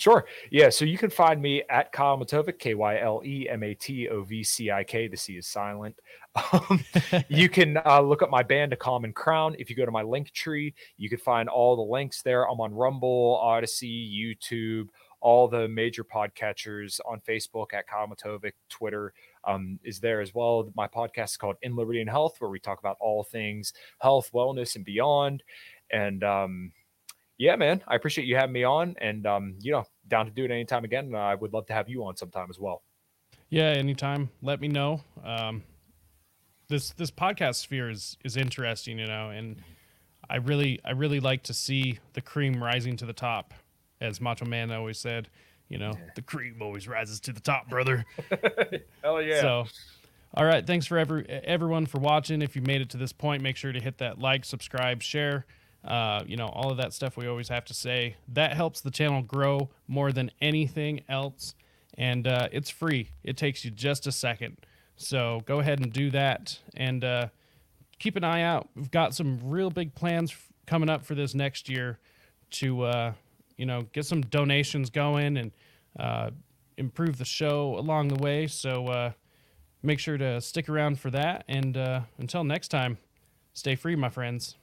Sure. Yeah. So you can find me at Kyle Matovcik, K Y L E M A T O V C I K. The C is silent. Um, you can uh, look up my band, A Common Crown. If you go to my link tree, you can find all the links there. I'm on Rumble, Odysee, YouTube, all the major podcatchers on Facebook at Kyle Matovcik, Twitter um, is there as well. My podcast is called In Liberty and Health, where we talk about all things health, wellness, and beyond. And um, yeah, man, I appreciate you having me on, and um, you know, down to do it anytime again. And I would love to have you on sometime as well. Yeah, anytime. Let me know. Um, this this podcast sphere is is interesting, you know, and I really I really like to see the cream rising to the top, as Macho Man always said. You know, the cream always rises to the top, brother. Hell yeah! So, all right. Thanks for every everyone for watching. If you made it to this point, make sure to hit that like, subscribe, share. Uh, you know, all of that stuff we always have to say. That helps the channel grow more than anything else, and uh, it's free. It takes you just a second. So go ahead and do that, and uh, keep an eye out. We've got some real big plans f- coming up for this next year to uh, you know get some donations going and uh, improve the show along the way. So uh, make sure to stick around for that. And uh, until next time, stay free, my friends.